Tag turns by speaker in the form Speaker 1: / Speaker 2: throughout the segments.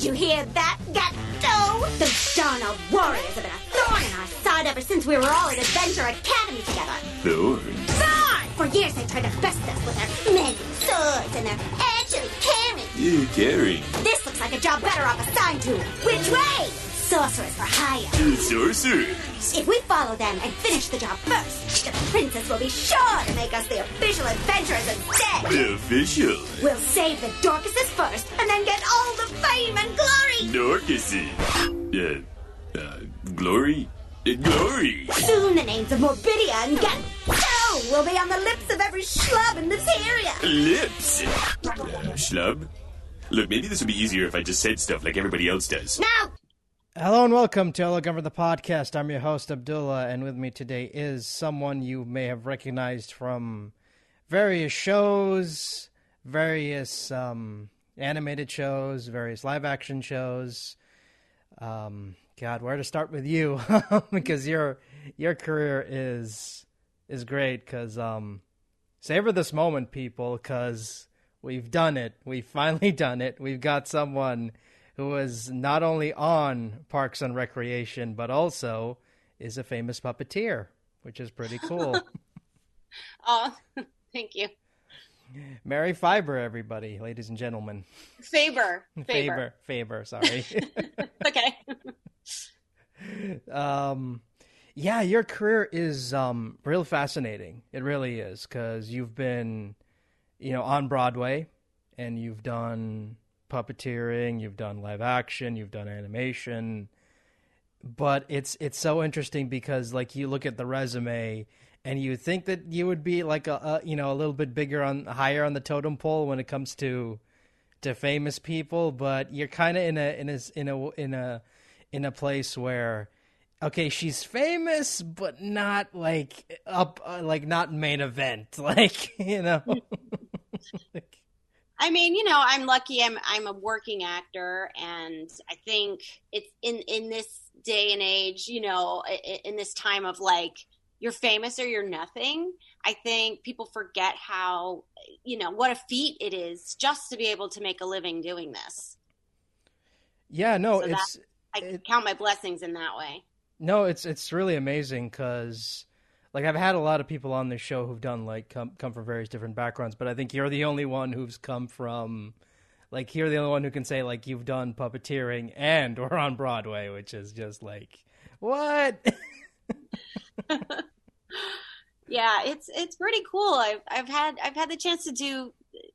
Speaker 1: Did you hear that, Gatto? Those darn old warriors have been a thorn in our side ever since we were all at Adventure Academy together.
Speaker 2: Thorns?
Speaker 1: Thorn! For years they tried to best us with their many swords and their actually caring.
Speaker 2: Yeah, caring.
Speaker 1: This looks like a job better off assigned to which way? Sorcerers for hire.
Speaker 2: Sorcerers.
Speaker 1: If we follow them and finish the job first, the princess will be sure to make us the official adventurers instead.
Speaker 2: The official.
Speaker 1: We'll save the Dorcases first and then get all the fame and glory.
Speaker 2: Dorcases. Uh, uh, glory? Uh, glory.
Speaker 1: Soon the names of Morbidia and Gatto will be on the lips of every schlub in this area.
Speaker 2: Lips. Uh, schlub? Look, maybe this would be easier if I just said stuff like everybody else does.
Speaker 1: Now,
Speaker 3: Hello and welcome to Hello Governor the podcast. I'm your host Abdullah, and with me today is someone you may have recognized from various shows, various um, animated shows, various live action shows. Um, God, where to start with you? because your your career is is great. Because um, savor this moment, people, because we've done it. We've finally done it. We've got someone who was not only on Parks and Recreation, but also is a famous puppeteer, which is pretty cool.
Speaker 4: Oh, thank you.
Speaker 3: Mary Fiber, everybody, ladies and gentlemen.
Speaker 4: Faber. Faber.
Speaker 3: Faber, Faber, sorry.
Speaker 4: okay.
Speaker 3: um, yeah, your career is um, real fascinating. It really is because you've been, you know, on Broadway, and you've done puppeteering, you've done live action, you've done animation. But it's it's so interesting because like you look at the resume and you think that you would be like a, a you know a little bit bigger on higher on the totem pole when it comes to to famous people, but you're kind of in a in a in a in a in a place where okay, she's famous, but not like up uh, like not main event, like you know. like,
Speaker 4: I mean, you know, I'm lucky. I'm I'm a working actor, and I think it's in in this day and age, you know, in, in this time of like you're famous or you're nothing. I think people forget how, you know, what a feat it is just to be able to make a living doing this.
Speaker 3: Yeah, no,
Speaker 4: So
Speaker 3: it's
Speaker 4: I
Speaker 3: it-
Speaker 4: count my blessings in that way.
Speaker 3: no, it's it's really amazing because like I've had a lot of people on this show who've done like come come from various different backgrounds, but I think you're the only one who's come from like you're the only one who can say like you've done puppeteering and or on Broadway, which is just like what?
Speaker 4: yeah it's it's pretty cool i've i've had i've had the chance to do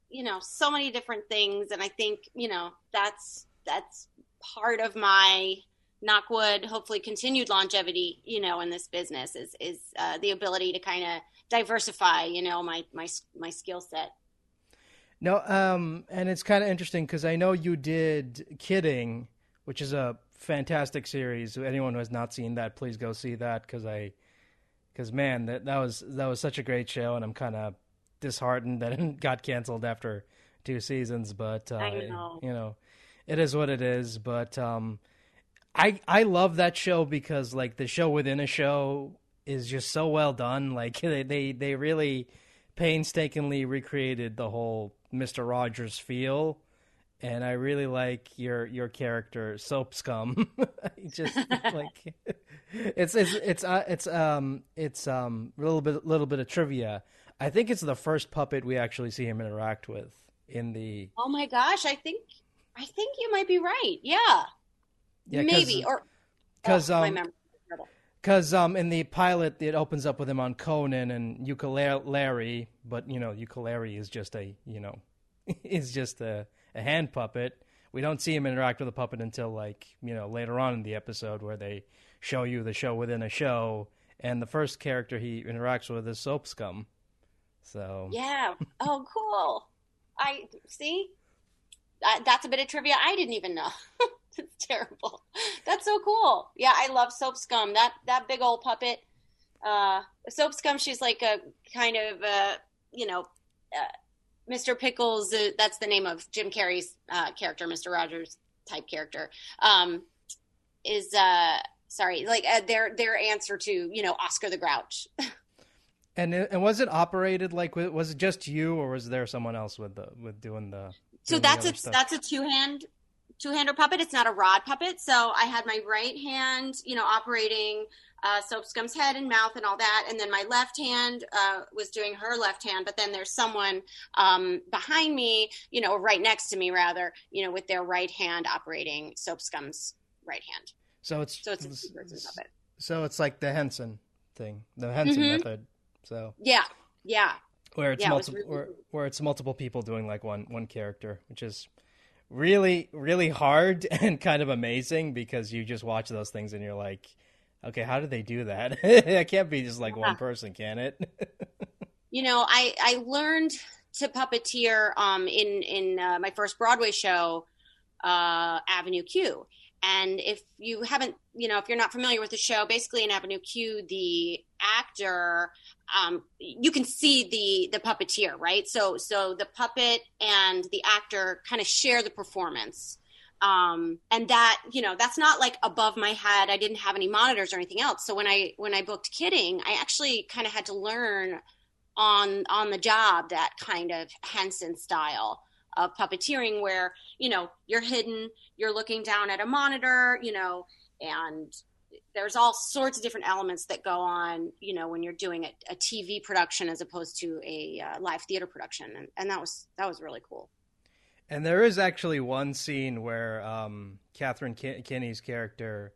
Speaker 4: you know so many different things and i think you know that's that's part of my knockwood hopefully continued longevity you know in this business is is uh, the ability to kind of diversify you know my my my skill set
Speaker 3: No, um, and it's kind of interesting because I know you did Kidding, which is a fantastic series. Anyone who has not seen that, please go see that because I, because man, that that was that was such a great show, and I'm kind of disheartened that it got canceled after two seasons. But uh,
Speaker 4: I know.
Speaker 3: you know, it is what it is. But um, I I love that show because like the show within a show is just so well done. Like they they, they really painstakingly recreated the whole Mister Rogers feel, and I really like your your character Soap Scum. Just like it's it's it's uh, it's um it's um a little bit little bit of trivia. I think it's the first puppet we actually see him interact with in the
Speaker 4: oh my gosh i think i think you might be right yeah,
Speaker 3: yeah
Speaker 4: maybe or
Speaker 3: because
Speaker 4: oh,
Speaker 3: um. Because um, in the pilot, it opens up with him on Conan and Ukulele, but you know, Ukulele is just a you know, is just a, a hand puppet. We don't see him interact with the puppet until like you know later on in the episode where they show you the show within a show, and the first character he interacts with is Soap Scum. So
Speaker 4: Yeah. Oh, cool. I see. I, that's a bit of trivia I didn't even know. it's terrible. That's so cool. Yeah, I love Soap Scum. That that big old puppet. Uh, Soap Scum. She's like a kind of uh, you know, uh, Mr. Pickles. Uh, that's the name of Jim Carrey's uh, character, Mr. Rogers type character. Um, is uh sorry, like uh, their their answer to you know Oscar the Grouch.
Speaker 3: and it, and was it operated like was it just you or was there someone else with the with doing the
Speaker 4: So that's a
Speaker 3: stuff?
Speaker 4: that's a two hand two-hander puppet. It's not a rod puppet. So I had my right hand, you know, operating uh, Soap Scum's head and mouth and all that, and then my left hand uh, was doing her left hand. But then there's someone um, behind me, you know, right next to me rather, you know, with their right hand operating Soap Scum's right hand.
Speaker 3: So it's
Speaker 4: So it's a two-person puppet.
Speaker 3: so it's like the Henson thing, the Henson
Speaker 4: Mhm.
Speaker 3: method. So
Speaker 4: Yeah, yeah.
Speaker 3: where it's
Speaker 4: Yeah, it
Speaker 3: multiple
Speaker 4: really
Speaker 3: where, where it's multiple people doing like one one character, which is really really hard and kind of amazing because you just watch those things and you're like, okay, how did they do that? it can't be just like one person, can it?
Speaker 4: you know i i learned to puppeteer um in in uh, my first broadway show uh avenue q and if you haven't you know if you're not familiar with the show basically in avenue q the actor um you can see the the puppeteer right? So so the puppet and the actor kind of share the performance. Um and that you know that's not like above my head. I didn't have any monitors or anything else. So when i when i booked kidding i actually kind of had to learn on on the job that kind of henson style of puppeteering where you know you're hidden you're looking down at a monitor you know and there's all sorts of different elements that go on you know when you're doing a, a tv production as opposed to a uh, live theater production. And, and that was that was really cool.
Speaker 3: And there is actually one scene where um, Catherine Kin- Kinney's character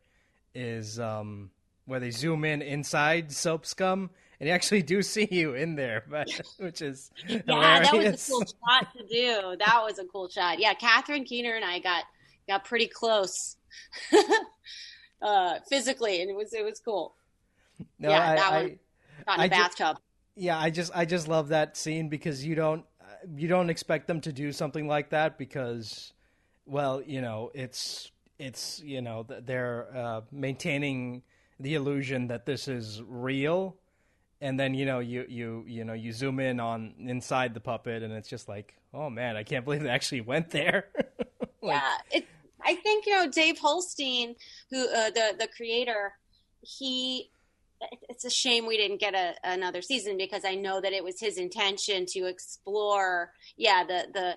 Speaker 3: is um, where they zoom in inside Soap Scum, and you actually do see you in there, but which is
Speaker 4: Yeah, that was a cool shot to do. That was a cool shot. Yeah, Catherine Keener and I got got pretty close uh, physically, and it was it was cool.
Speaker 3: No,
Speaker 4: yeah,
Speaker 3: I,
Speaker 4: that
Speaker 3: I,
Speaker 4: in
Speaker 3: I
Speaker 4: the
Speaker 3: ju-
Speaker 4: bathtub.
Speaker 3: yeah, I just I just love that scene because you don't you don't expect them to do something like that because, well, you know, it's it's you know they're uh, maintaining the illusion that this is real, and then you know you you you know you zoom in on inside the puppet and it's just like oh man I can't believe they actually went there. Like,
Speaker 4: yeah, it, I think you know Dave Holstein, who uh, the the creator, he. It's a shame we didn't get a, another season because I know that it was his intention to explore, yeah, the the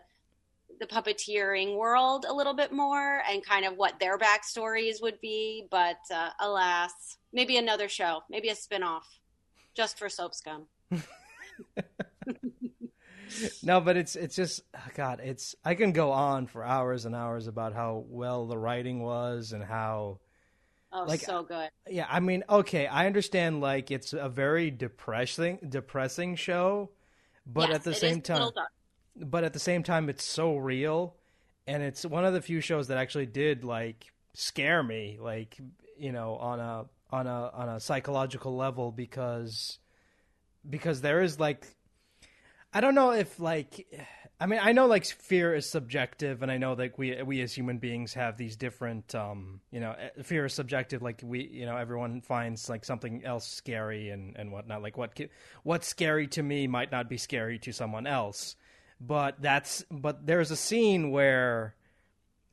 Speaker 4: the puppeteering world a little bit more and kind of what their backstories would be. But uh, alas, maybe another show, maybe a spinoff, just for Soap Scum.
Speaker 3: No, but it's it's just oh God, it's I can go on for hours and hours about how well the writing was and how
Speaker 4: Oh,
Speaker 3: Like,
Speaker 4: so good.
Speaker 3: yeah, I mean, okay, I understand like it's a very depressing depressing show, but
Speaker 4: Yes,
Speaker 3: at the same time but at the same time it's so real and it's one of the few shows that actually did like scare me like you know on a on a on a psychological level because because there is like I don't know if like I mean I know like fear is subjective and I know like we we as human beings have these different um you know eh, fear is subjective like we you know everyone finds like something else scary and and whatnot like what what's scary to me might not be scary to someone else. But that's but there's a scene where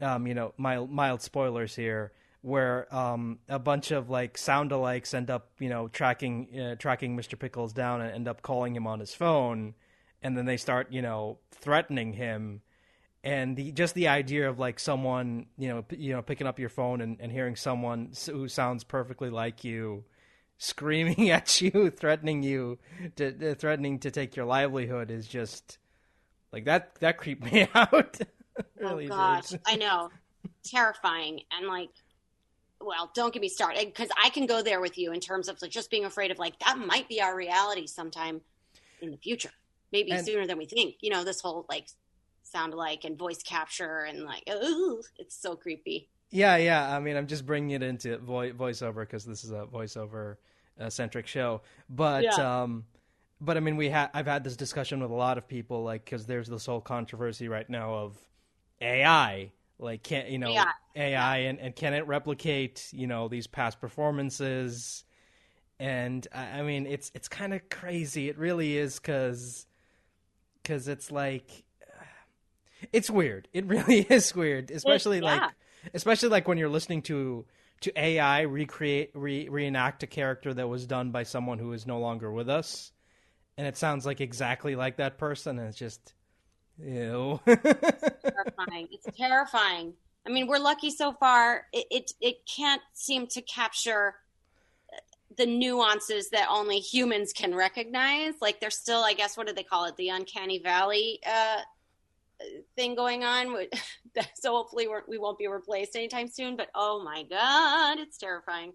Speaker 3: um you know mild mild spoilers here where um a bunch of like sound alikes end up you know tracking uh, tracking Mr. Pickles down and end up calling him on his phone and then they start you know threatening him. And the just the idea of like someone you know p- you know picking up your phone and, and hearing someone who sounds perfectly like you screaming at you threatening you to uh, threatening to take your livelihood is just like that that creeped me out. Really
Speaker 4: oh gosh, I know, terrifying, and like, well, don't get me started because I can go there with you in terms of like just being afraid of like that might be our reality sometime in the future, maybe
Speaker 3: And-
Speaker 4: sooner than we think. You know, this whole like sound alike and voice capture and like, ooh, it's so creepy.
Speaker 3: Yeah, yeah. I mean, I'm just bringing it into vo- voiceover because this is a voiceover uh, centric show. But
Speaker 4: Yeah.
Speaker 3: um, but I mean, we ha- I've had this discussion with a lot of people, like because there's this whole controversy right now of AI, like can you know
Speaker 4: AI,
Speaker 3: AI, and and can it replicate you know these past performances? And I I mean, it's it's kind of crazy. It really is because because it's like it's weird. It really is weird, especially
Speaker 4: yeah.
Speaker 3: like especially like when you're listening to to AI recreate re, reenact a character that was done by someone who is no longer with us, and it sounds like exactly like that person, and it's just ew.
Speaker 4: terrifying. It's terrifying. I mean, we're lucky so far. It, it it can't seem to capture the nuances that only humans can recognize. Like there's still, I guess, what do they call it? The uncanny valley uh, thing going on. so hopefully we're, we won't be replaced anytime soon. But oh my god, it's terrifying.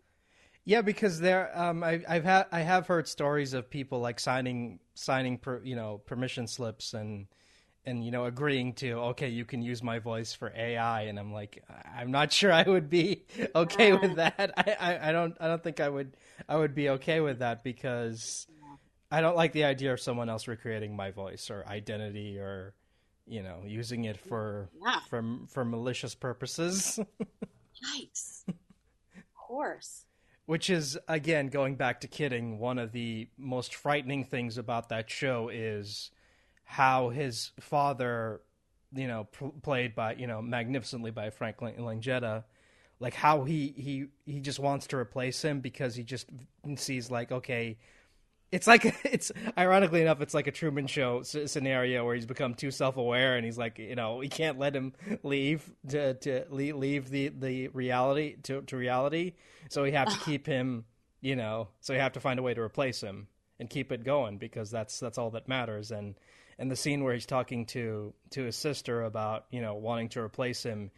Speaker 3: Yeah, because there, um, I, I've had I have heard stories of people like signing signing per, you know permission slips and and you know agreeing to okay you can use my voice for AI and I'm like I'm not sure I would be okay with that I, I, I don't I don't think I would I would be okay with that because I don't like the idea of someone else recreating my voice or identity or you know using it for
Speaker 4: Yeah.
Speaker 3: for for malicious purposes
Speaker 4: Yikes! of course.
Speaker 3: which is again going back to kidding one of the most frightening things about that show is how his father you know pl- played by you know magnificently by Frank Lang- Langella like how he he he just wants to replace him because he just sees like okay it's like it's ironically enough it's like a truman show s- scenario where he's become too self-aware and he's like you know we can't let him leave to to leave, leave the the reality to to reality. So we have to keep him you know so we have to find a way to replace him and keep it going because that's that's all that matters. And and the scene where he's talking to to his sister about you know wanting to replace him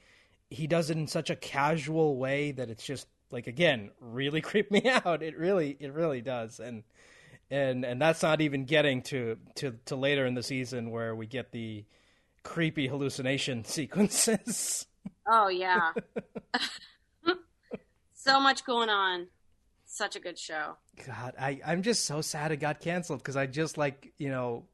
Speaker 3: he does it in such a casual way that it's just like again really creeped me out it really it really does and and and that's not even getting to to to later in the season where we get the creepy hallucination sequences
Speaker 4: Oh yeah. so much going on. Such a good show.
Speaker 3: god i i'm just so sad it got canceled because i just like you know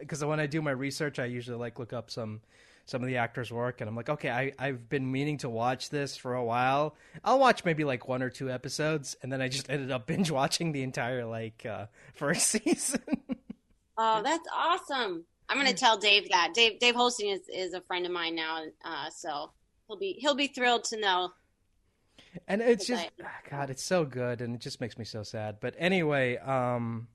Speaker 3: because when i do my research i usually like look up some some of the actors work and i'm like okay I, i've been meaning to watch this for a while i'll watch maybe like one or two episodes and then i just ended up binge watching the entire like uh first season
Speaker 4: Oh, that's awesome. I'm gonna tell Dave that. Dave Dave Holstein is, is a friend of mine now, uh, so he'll be he'll be thrilled to know.
Speaker 3: and it's just
Speaker 4: Right.
Speaker 3: ah, god it's so good and it just makes me so sad but anyway um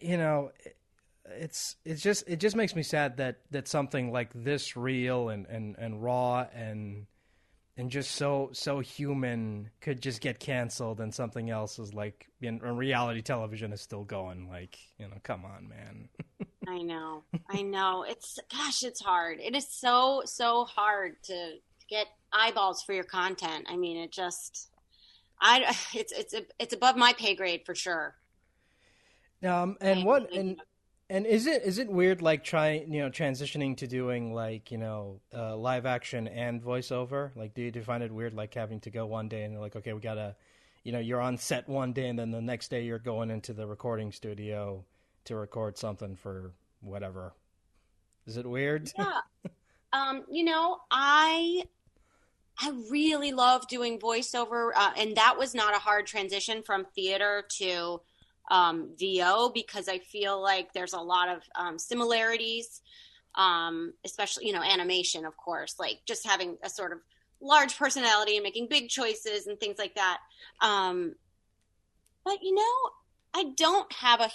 Speaker 3: you know it- it's it's just it just makes me sad that that something like this real and and and raw and and just so so human could just get canceled and something else is like in, in reality television is still going like you know come on man
Speaker 4: I know, I know. It's gosh, it's hard. It is so so hard to get eyeballs for your content. I mean, it just, I it's it's it's above my pay grade for sure.
Speaker 3: Um, and what and and is it is it weird like trying you know transitioning to doing like you know uh, live action and voiceover? Like, do you, do you find it weird like having to go one day and like, okay, we gotta, you know, you're on set one day and then the next day you're going into the recording studio to record something for whatever. Is it weird?
Speaker 4: Yeah. Um, you know, I I really love doing voiceover, uh, and that was not a hard transition from theater to um, VO because I feel like there's a lot of um, similarities, um, especially you know animation, of course, like just having a sort of large personality and making big choices and things like that. Um, but you know, I don't have a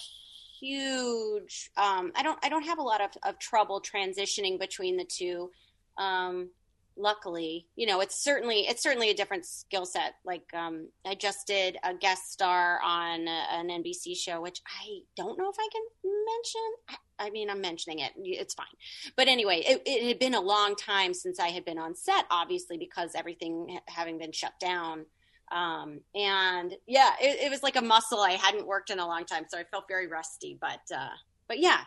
Speaker 4: huge um, i don't i don't have a lot of, of trouble transitioning between the two um, luckily you know it's certainly it's certainly a different skill set. Like um, i just did a guest star on a, an nbc show which i don't know if i can mention. I, I mean i'm mentioning it. It's fine. But anyway it, it had been a long time since i had been on set obviously because everything ha- having been shut down. Um, and yeah, it, it was like a muscle I hadn't worked in a long time, so I felt very rusty. But uh, but yeah,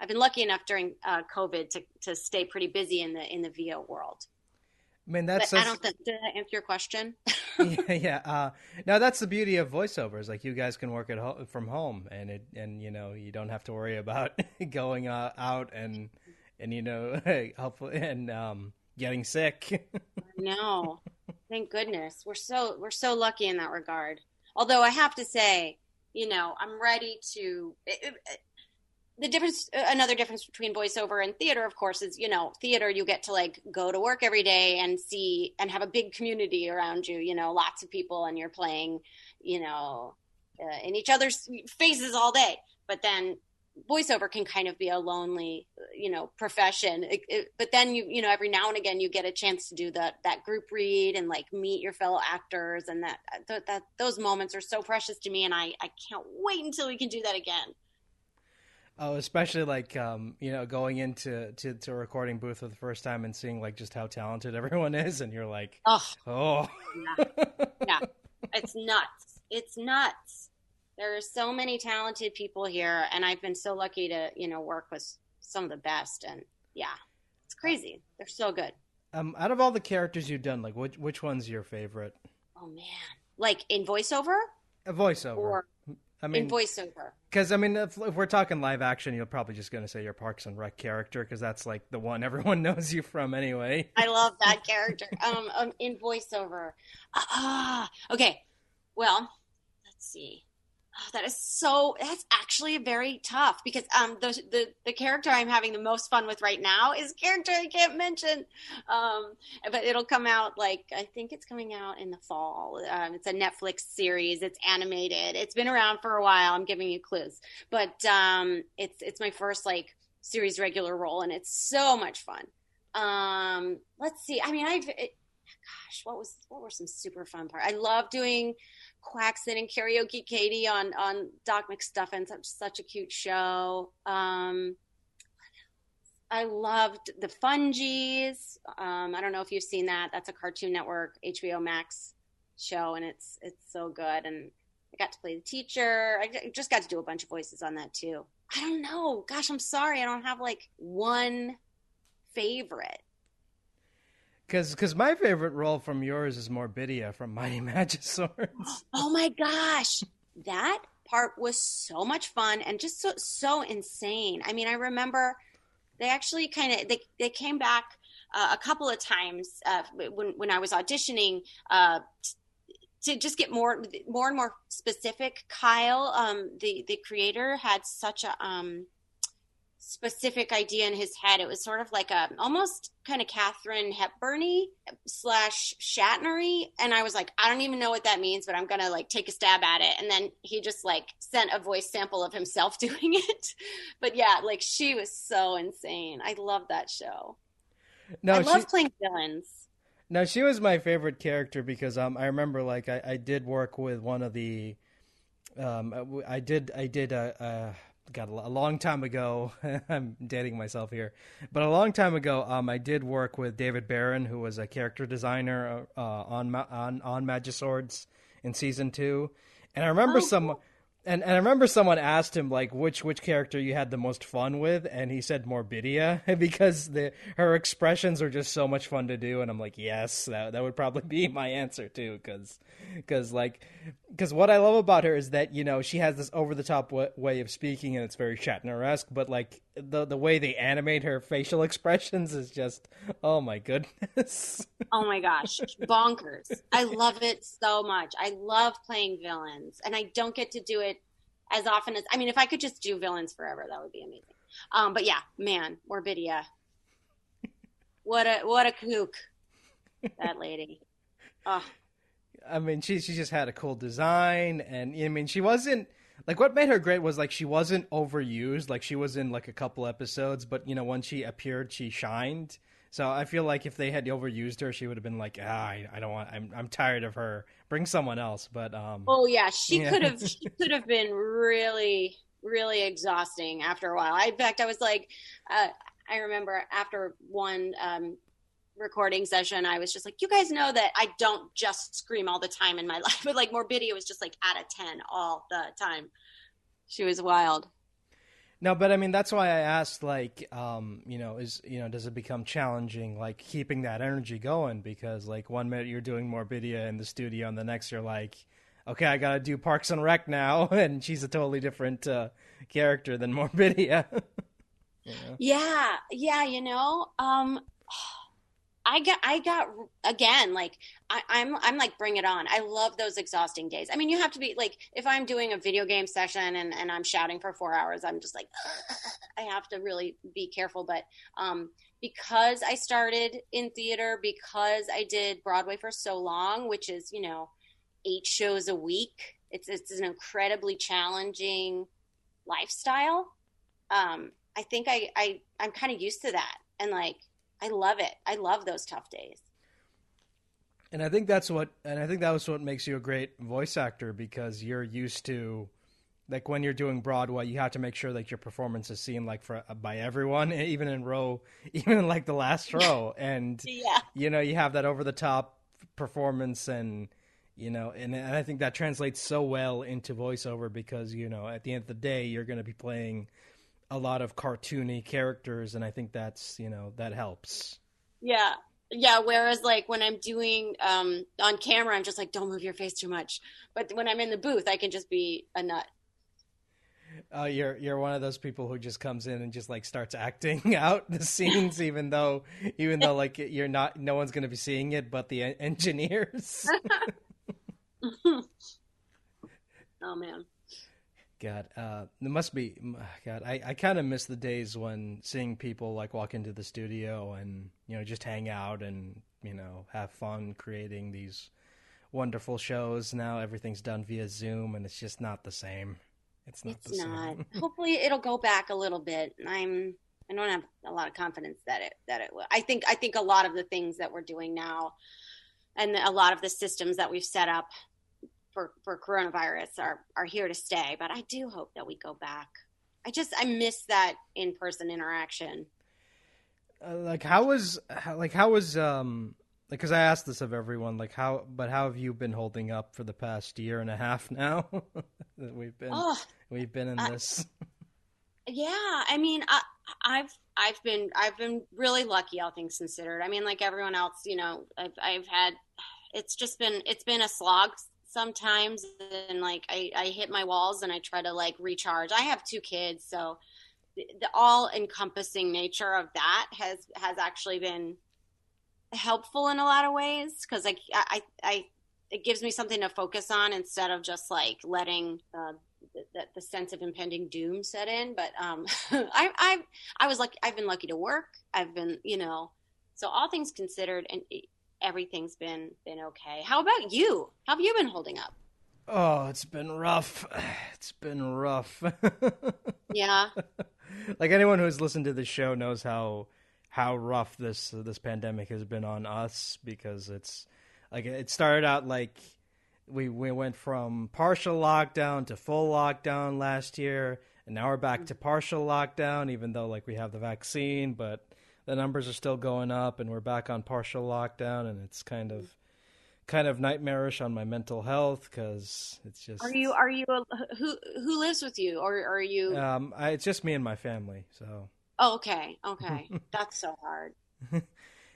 Speaker 4: I've been lucky enough during uh, COVID to to stay pretty busy in the in the VO world.
Speaker 3: I mean,
Speaker 4: But
Speaker 3: that's
Speaker 4: I don't think did I answer your question?
Speaker 3: yeah, yeah. Uh, no, that's the beauty of voiceovers. Like you guys can work at ho- from home, and it and you know you don't have to worry about going uh, out and and you know hopefully and um, getting sick.
Speaker 4: no, thank goodness. We're so we're so lucky in that regard. Although I have to say, you know, I'm ready to. It, it, the difference, another difference between voiceover and theater, of course, is you know, theater you get to like go to work every day and see and have a big community around you. You know, lots of people, and you're playing, you know, uh, in each other's faces all day. But then voiceover can kind of be a lonely, you know, profession. It, it, but then you, you know, every now and again you get a chance to do that that group read and like meet your fellow actors, and that that, that those moments are so precious to me, and I I can't wait until we can do that again.
Speaker 3: Oh, especially like um, you know, going into to, to a recording booth for the first time and seeing like just how talented everyone is, and you're like,
Speaker 4: oh,
Speaker 3: oh,
Speaker 4: yeah, yeah. it's nuts. It's nuts. There are so many talented people here, and I've been so lucky to you know work with some of the best, and yeah, it's crazy. They're so good.
Speaker 3: Um, out of all the characters you've done, like which which one's your favorite?
Speaker 4: Oh man, like in voiceover.
Speaker 3: A voiceover.
Speaker 4: Or
Speaker 3: I mean,
Speaker 4: in voiceover.
Speaker 3: Because I mean, if, if, we're talking live action, you're probably just going to say your Parks and Rec character because that's like the one everyone knows you from anyway.
Speaker 4: I love that character. um, um, in voiceover. Ah, okay. Well, let's see. Oh, that is so. That's actually very tough because um the, the the character I'm having the most fun with right now is character I can't mention, um but it'll come out like I think it's coming out in the fall. Um, it's a Netflix series. It's animated. It's been around for a while. I'm giving you clues, but um it's it's my first like series regular role and it's so much fun. Um, let's see. I mean, I've it, gosh, what was what were some super fun parts? I love doing Quaxon and Karaoke Katie on on Doc McStuffin, such such a cute show. Um, I loved the Fungies. Um, I don't know if you've seen that. That's a Cartoon Network HBO Max show, and it's it's so good. And I got to play the teacher. I just got to do a bunch of voices on that too. I don't know. Gosh, I'm sorry. I don't have like one favorite.
Speaker 3: Because my favorite role from yours is Morbidia from Mighty Magiswords.
Speaker 4: Oh my gosh, that part was so much fun and just so so insane. I mean, I remember they actually kind of they they came back uh, a couple of times uh, when when I was auditioning. Uh, to just get more more and more specific, Kyle, um, the the creator, had such a um, specific idea in his head. It was sort of like a almost kind of Katharine Hepburny slash Shatnery, and I was like, I don't even know what that means, but I'm gonna like take a stab at it. And then he just like sent a voice sample of himself doing it. but yeah, like she was so insane. I love that show. No, I love she... playing villains.
Speaker 3: No, she was my favorite character because um I remember like I, I did work with one of the um I did I did a, a got a long time ago. I'm dating myself here, but a long time ago, um, I did work with David Barron, who was a character designer uh, on on on Magiswords in season two, and I remember oh, some. Cool. And, and I remember someone asked him like which which character you had the most fun with, and he said Morbidia because the her expressions are just so much fun to do, and I'm like yes, that that would probably be my answer too, because because like because what I love about her is that you know she has this over the top w- way of speaking, and it's very Shatner esque, but like the the way they animate her facial expressions is just oh my goodness.
Speaker 4: oh my gosh, bonkers! I love it so much. I love playing villains, and I don't get to do it as often as I mean, if I could just do villains forever, that would be amazing. Um, but yeah, man, Morbidia, what a what a kook, that lady. Oh.
Speaker 3: I mean, she she just had a cool design, and I mean, she wasn't like what made her great was like she wasn't overused. Like she was in like a couple episodes, but you know, when she appeared, she shined. So I feel like if they had overused her, she would have been like, ah, I, I don't want. I'm I'm tired of her. Bring someone else. But um.
Speaker 4: Oh yeah, she yeah. could have. She could have been really really exhausting after a while. I, in fact, I was like, uh, I remember after one um, recording session, I was just like, you guys know that I don't just scream all the time in my life, but like Morbidia was just like out of 10 all the time. She was wild.
Speaker 3: No, but I mean that's why I asked. Like, um, you know, is you know, does it become challenging, like keeping that energy going? Because like one minute you're doing Morbidia in the studio, and the next you're like, okay, I gotta do Parks and Rec now, and she's a totally different uh, character than Morbidia.
Speaker 4: yeah. yeah, yeah, you know, um, I got, I got again, like I, am I'm, I'm like, bring it on. I love those exhausting days. I mean, you have to be like, if I'm doing a video game session and, and I'm shouting for four hours, I'm just like, I have to really be careful. But, um, because I started in theater, because I did Broadway for so long, which is, you know, eight shows a week, it's, it's an incredibly challenging lifestyle. um, I think I, I I'm kind of used to that, and like I love it. I love those tough days.
Speaker 3: And I think that's what, and I think that was what makes you a great voice actor because you're used to, like when you're doing Broadway, you have to make sure that your performance is seen like for by everyone, even in row, even in like the last row, and
Speaker 4: Yeah.
Speaker 3: you know you have that over the top performance and you know and, and i think that translates so well into voiceover because you know at the end of the day you're going to be playing a lot of cartoony characters and i think that's you know that helps
Speaker 4: Yeah. Yeah. Whereas like when I'm doing um on camera, I'm just like, don't move your face too much. But when I'm in the booth, I can just be a nut.
Speaker 3: uh, you're you're one of those people who just comes in and just like starts acting out the scenes even though even though like you're not no one's going to be seeing it but the en- engineers
Speaker 4: Oh man.
Speaker 3: God, uh, it must be. God, I, I kind of miss the days when seeing people like walk into the studio and you know just hang out and you know have fun creating these wonderful shows. Now everything's done via Zoom and it's just not the same. It's not
Speaker 4: It's
Speaker 3: the
Speaker 4: not.
Speaker 3: same.
Speaker 4: Hopefully, it'll go back a little bit. I'm. I don't have a lot of confidence that it that it will. I think. I think a lot of the things that we're doing now, and a lot of the systems that we've set up for for coronavirus are are here to stay. But I do hope that we go back. I just I miss that in person interaction.
Speaker 3: Uh, like how was how, like how was um like because I asked this of everyone like how but how have you been holding up for the past year and a half now that we've been
Speaker 4: Oh,
Speaker 3: we've been in
Speaker 4: I-
Speaker 3: this.
Speaker 4: Yeah, I mean, I, I've I've been I've been really lucky, all things considered. I mean, like everyone else, you know, I've I've had. It's just been it's been a slog sometimes, and like I I hit my walls and I try to like recharge. I have two kids, so the, the all encompassing nature of that has has actually been helpful in a lot of ways because like I I it gives me something to focus on instead of just like letting uh, the, the, sense of impending doom set in. But um, I, I, I was like, I've been lucky to work. I've been, you know, so all things considered, and everything's been been okay. How about you? How have you been holding up?
Speaker 3: Oh, it's been rough. It's been rough.
Speaker 4: Yeah,
Speaker 3: like anyone who's listened to the show knows how how rough this this pandemic has been on us because it's like it started out like we we went from partial lockdown to full lockdown last year and now we're back to mm. partial lockdown even though like we have the vaccine but the numbers are still going up and we're back on partial lockdown and it's kind of kind of nightmarish on my mental health cuz it's just
Speaker 4: are you are you who who lives with you, or are you?
Speaker 3: um I, it's just me and my family so
Speaker 4: oh, okay, okay, that's so hard.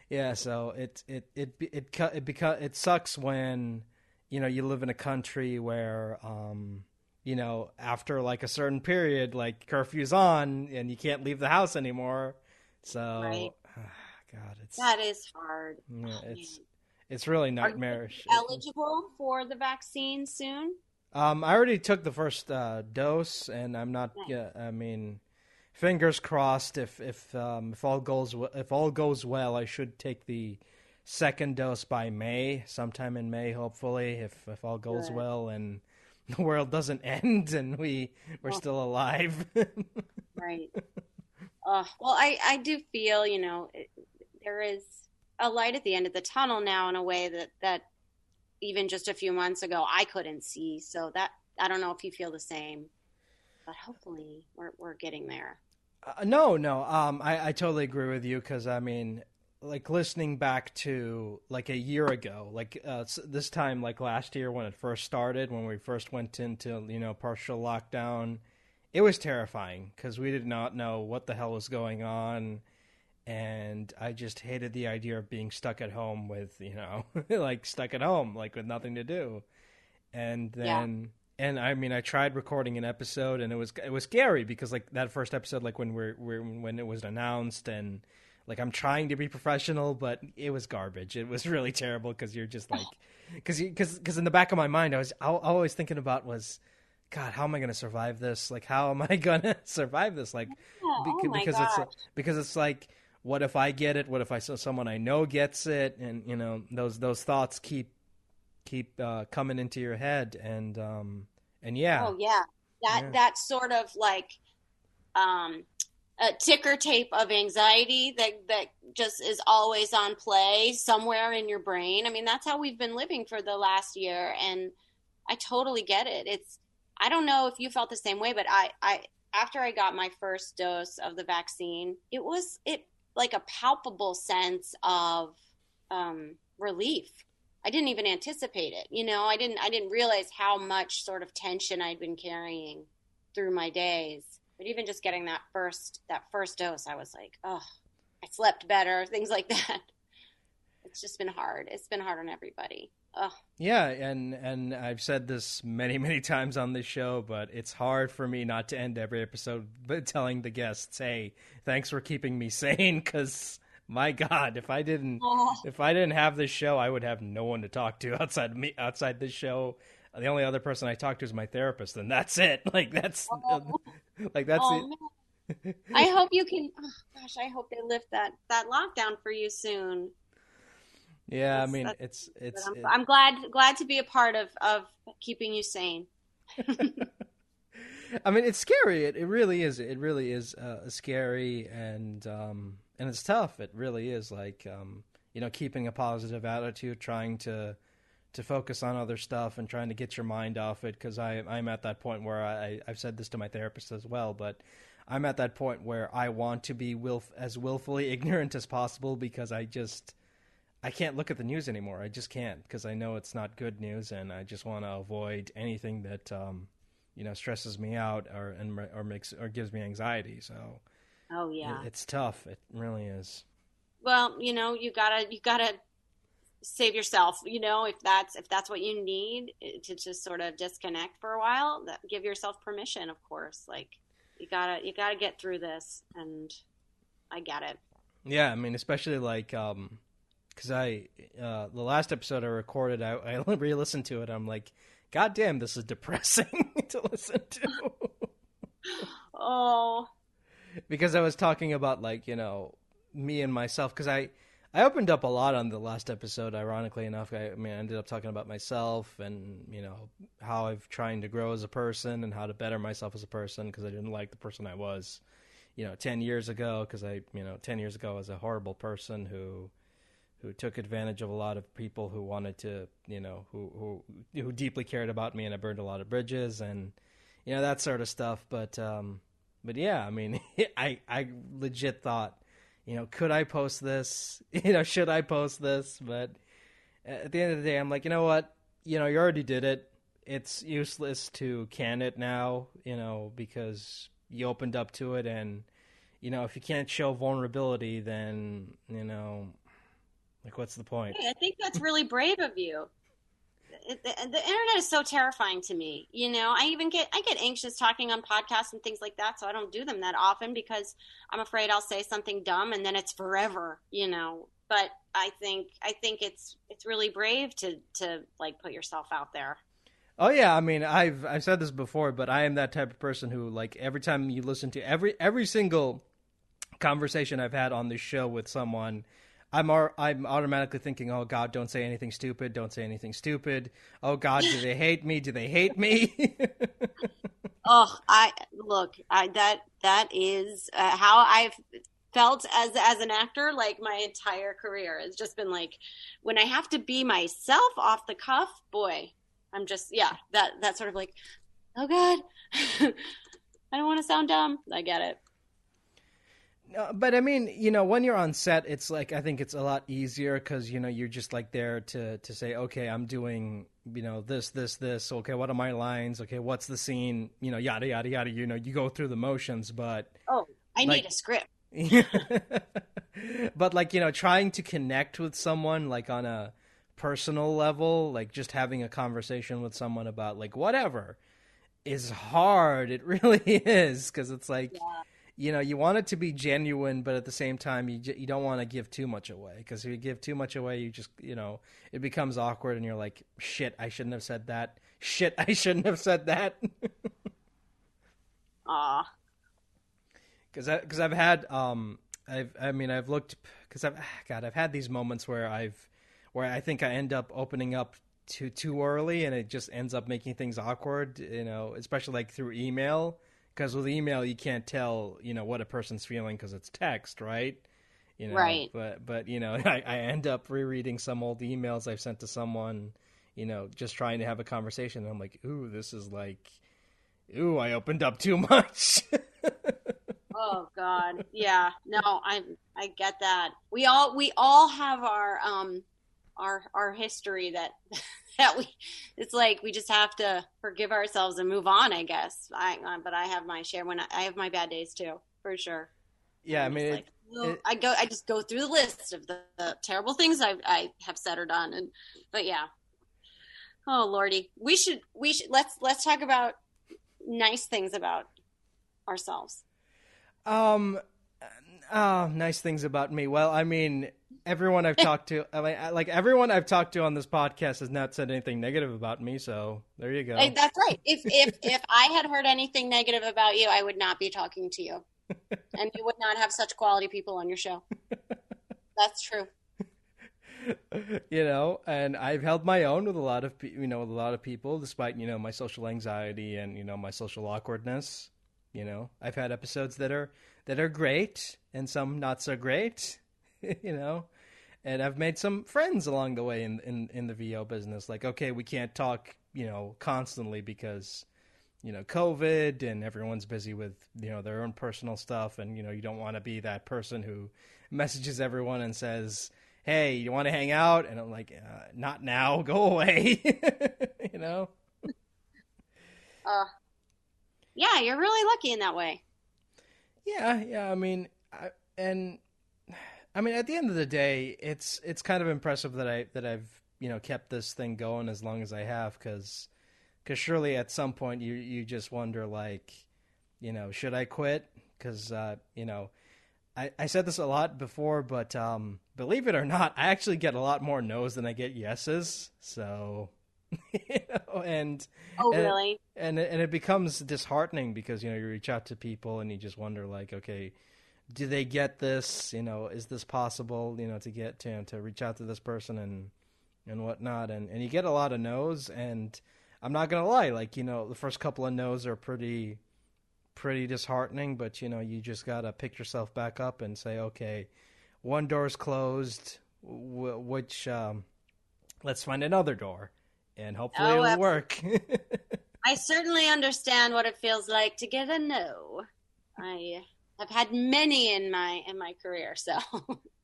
Speaker 3: Yeah, so it it it it it it beca- it sucks when you know you live in a country where um you know after like a certain period like curfew's on and you can't leave the house anymore. So
Speaker 4: Right.
Speaker 3: God, it's
Speaker 4: That is hard.
Speaker 3: yeah, it's it's really
Speaker 4: Are you
Speaker 3: nightmarish.
Speaker 4: eligible for the vaccine soon?
Speaker 3: Um, I already took the first uh, dose, and I'm not.
Speaker 4: Nice.
Speaker 3: Yeah, I mean, fingers crossed. If if um, if all goes if all goes well, I should take the second dose by May, sometime in May, hopefully. If if all goes
Speaker 4: Good.
Speaker 3: well and the world doesn't end and we we're
Speaker 4: Oh.
Speaker 3: still alive.
Speaker 4: Right. Uh, well, I, I do feel, you know, it, there is a light at the end of the tunnel now in a way that, that even just a few months ago I couldn't see. So that, I don't know if you feel the same, but hopefully we're, we're getting there.
Speaker 3: Uh, no, no. Um, I, I totally agree with you because I mean, like listening back to like a year ago, like uh, this time, like last year when it first started, when we first went into you know partial lockdown, it was terrifying because we did not know what the hell was going on, and I just hated the idea of being stuck at home with you know like stuck at home like with nothing to do, and
Speaker 4: Yeah.
Speaker 3: then and I mean, I tried recording an episode, and it was it was scary because like that first episode, like when we're, we're when it was announced, and like I'm trying to be professional, but it was garbage. It was really terrible because you're just like, because because because in the back of my mind, I was I was always thinking about was, God, how am I going to survive this? Like, how am I going to survive this? Like,
Speaker 4: oh
Speaker 3: beca-
Speaker 4: my
Speaker 3: because
Speaker 4: gosh.
Speaker 3: it's because it's like, what if I get it? What if I saw someone I know gets it? And you know, those those thoughts keep keep uh, coming into your head, and um and yeah.
Speaker 4: Oh yeah, that
Speaker 3: Yeah.
Speaker 4: that sort of like um, a ticker tape of anxiety that that just is always on play somewhere in your brain. I mean, that's how we've been living for the last year, and I totally get it. It's I don't know if you felt the same way, but I I after I got my first dose of the vaccine, it was it like a palpable sense of um, relief. I didn't even anticipate it. You know, I didn't I didn't realize how much sort of tension I'd been carrying through my days but even just getting that first that first dose, I was like, oh, I slept better, things like that. It's just been hard. It's been hard on everybody. Oh.
Speaker 3: Yeah, and and I've said this many many times on this show, but it's hard for me not to end every episode by telling the guests, "Hey, thanks for keeping me sane." Because my God, if I didn't oh. if I didn't have this show, I would have no one to talk to outside me outside this show. The only other person I talk to is my therapist, and that's it. Like that's oh. Uh, like that's oh,
Speaker 4: it. I hope you can. Oh, gosh, I hope they lift that that lockdown for you soon.
Speaker 3: Yeah, that's, I mean it's it's.
Speaker 4: I'm, I'm, glad glad to be a part of of keeping you sane.
Speaker 3: I mean, it's scary. It, it really is. It really is uh, scary, and um, and it's tough. It really is. Like um, you know, keeping a positive attitude, trying to to focus on other stuff and trying to get your mind off it because I I'm at that point where I I've said this to my therapist as well, but I'm at that point where I want to be will as willfully ignorant as possible because I just I can't look at the news anymore. I just can't because I know it's not good news and I just want to avoid anything that um, you know stresses me out or and or makes or gives me anxiety. So
Speaker 4: Oh yeah.
Speaker 3: It, it's tough. It really is.
Speaker 4: Well, you know, you gotta you gotta save yourself you know if that's if that's what you need eh, to just sort of disconnect for a while that, give yourself permission of course like you gotta you gotta get through this and i get it
Speaker 3: yeah i mean especially like um because i uh the last episode i recorded i, I re-listened to it i'm like god damn this is depressing to listen to
Speaker 4: oh
Speaker 3: because i was talking about like you know me and myself because i I opened up a lot on the last episode. Ironically enough, I, I, mean, I ended up talking about myself and you know how I've trying to grow as a person and how to better myself as a person because I didn't like the person I was, you know, ten years ago. Because I, you know, ten years ago I was a horrible person who, who took advantage of a lot of people who wanted to, you know, who who who deeply cared about me, and I burned a lot of bridges and, you know, that sort of stuff. But um, but yeah, I mean, I I legit thought you know, could I post this? You know, should I post this? But at the end of the day, I'm like, you know what? You know, you already did it. It's useless to can it now, you know, because you opened up to it. And, you know, if you can't show vulnerability, then, you know, like, what's the point?
Speaker 4: Hey, I think that's really brave of you the, the, internet is so terrifying to me. You know, I even get I get anxious talking on podcasts and things like that, so I don't do them that often because I'm afraid I'll say something dumb and then it's forever. You know, but I think I think it's it's really brave to to like put yourself out there.
Speaker 3: Oh yeah, I mean, I've I've said this before, but I am that type of person who like every time you listen to every every single conversation I've had on this show with someone I'm I'm automatically thinking, oh God, don't say anything stupid. Don't say anything stupid. Oh God, do they hate me? Do they hate me?
Speaker 4: oh, I look, I that that is uh, how I've felt as as an actor like my entire career has just been like when I have to be myself off the cuff, boy, I'm just yeah, that that sort of like, oh God, I don't want to sound dumb. I get it.
Speaker 3: But I mean, you know, when you're on set, it's like I think it's a lot easier because you know you're just like there to to say, okay, I'm doing you know this this this. Okay, what are my lines? Okay, what's the scene? You know, yada yada yada. You know, you go through the motions, but
Speaker 4: oh, I like, need a script.
Speaker 3: but like you know, trying to connect with someone like on a personal level, like just having a conversation with someone about like whatever, is hard. It really is because it's like. Yeah you know you want it to be genuine but at the same time you you don't want to give too much away because if you give too much away you just you know it becomes awkward and you're like shit I shouldn't have said that. Shit I shouldn't have said that.
Speaker 4: Ah
Speaker 3: because because I've had um I've I mean I've looked because I've God I've had these moments where I've where I think I end up opening up too too early and it just ends up making things awkward you know especially like through email because with email you can't tell you know what a person's feeling because it's text, right? You know,
Speaker 4: Right.
Speaker 3: But but you know, I, I end up rereading some old emails I've sent to someone, you know, just trying to have a conversation. And I'm like, ooh, this is like, ooh, I opened up too much.
Speaker 4: Oh God, yeah. No, I I get that. We all we all have our um our our history that that we it's like we just have to forgive ourselves and move on. I guess. I but I have my share when I, I have my bad days too, for sure.
Speaker 3: yeah, I mean, it,
Speaker 4: like, well,
Speaker 3: it-
Speaker 4: I go I just go through the list of the, the terrible things I I have said or done, and but yeah. Oh lordy, we should we should let's let's talk about nice things about ourselves.
Speaker 3: Um, uh, nice things about me. Well, I mean, everyone I've talked to, I mean, I- like everyone I've talked to on this podcast has not said anything negative about me. So there you go.
Speaker 4: That's right. If if if I had heard anything negative about you, I would not be talking to you, and you would not have such quality people on your show. That's true.
Speaker 3: you know, and I've held my own with a lot of, you know, with a lot of people, despite you know my social anxiety and you know my social awkwardness. You know, I've had episodes that are that are great and some not so great. you know, and I've made some friends along the way in in in the VO business. Like, okay, we can't talk, you know, constantly because you know COVID and everyone's busy with you know their own personal stuff, and you know you don't want to be that person who messages everyone and says hey, you want to hang out? And I'm like, uh, not now, go away. you know?
Speaker 4: Uh, yeah, you're really lucky in that way.
Speaker 3: Yeah, yeah. I mean, I, and I mean, at the end of the day, it's it's kind of impressive that I that I've you know kept this thing going as long as I have, because because surely at some point you you just wonder like, you know, should I quit? Because uh, you know. I, I said this a lot before, but um, believe it or not, I actually get a lot more no's than I get yeses. So, you know, and
Speaker 4: Oh,
Speaker 3: And-
Speaker 4: really?
Speaker 3: and it, and it becomes disheartening because you know you reach out to people and you just wonder like okay do they get this you know is this possible you know to get to to reach out to this person and and whatnot and and you get a lot of no's and i'm not gonna lie like you know the first couple of no's are pretty pretty disheartening but you know you just gotta pick yourself back up and say okay one door's closed w- which um let's find another door and hopefully
Speaker 4: Oh,
Speaker 3: it'll work
Speaker 4: I certainly understand what it feels like to get a no. I have had many in my in my career, so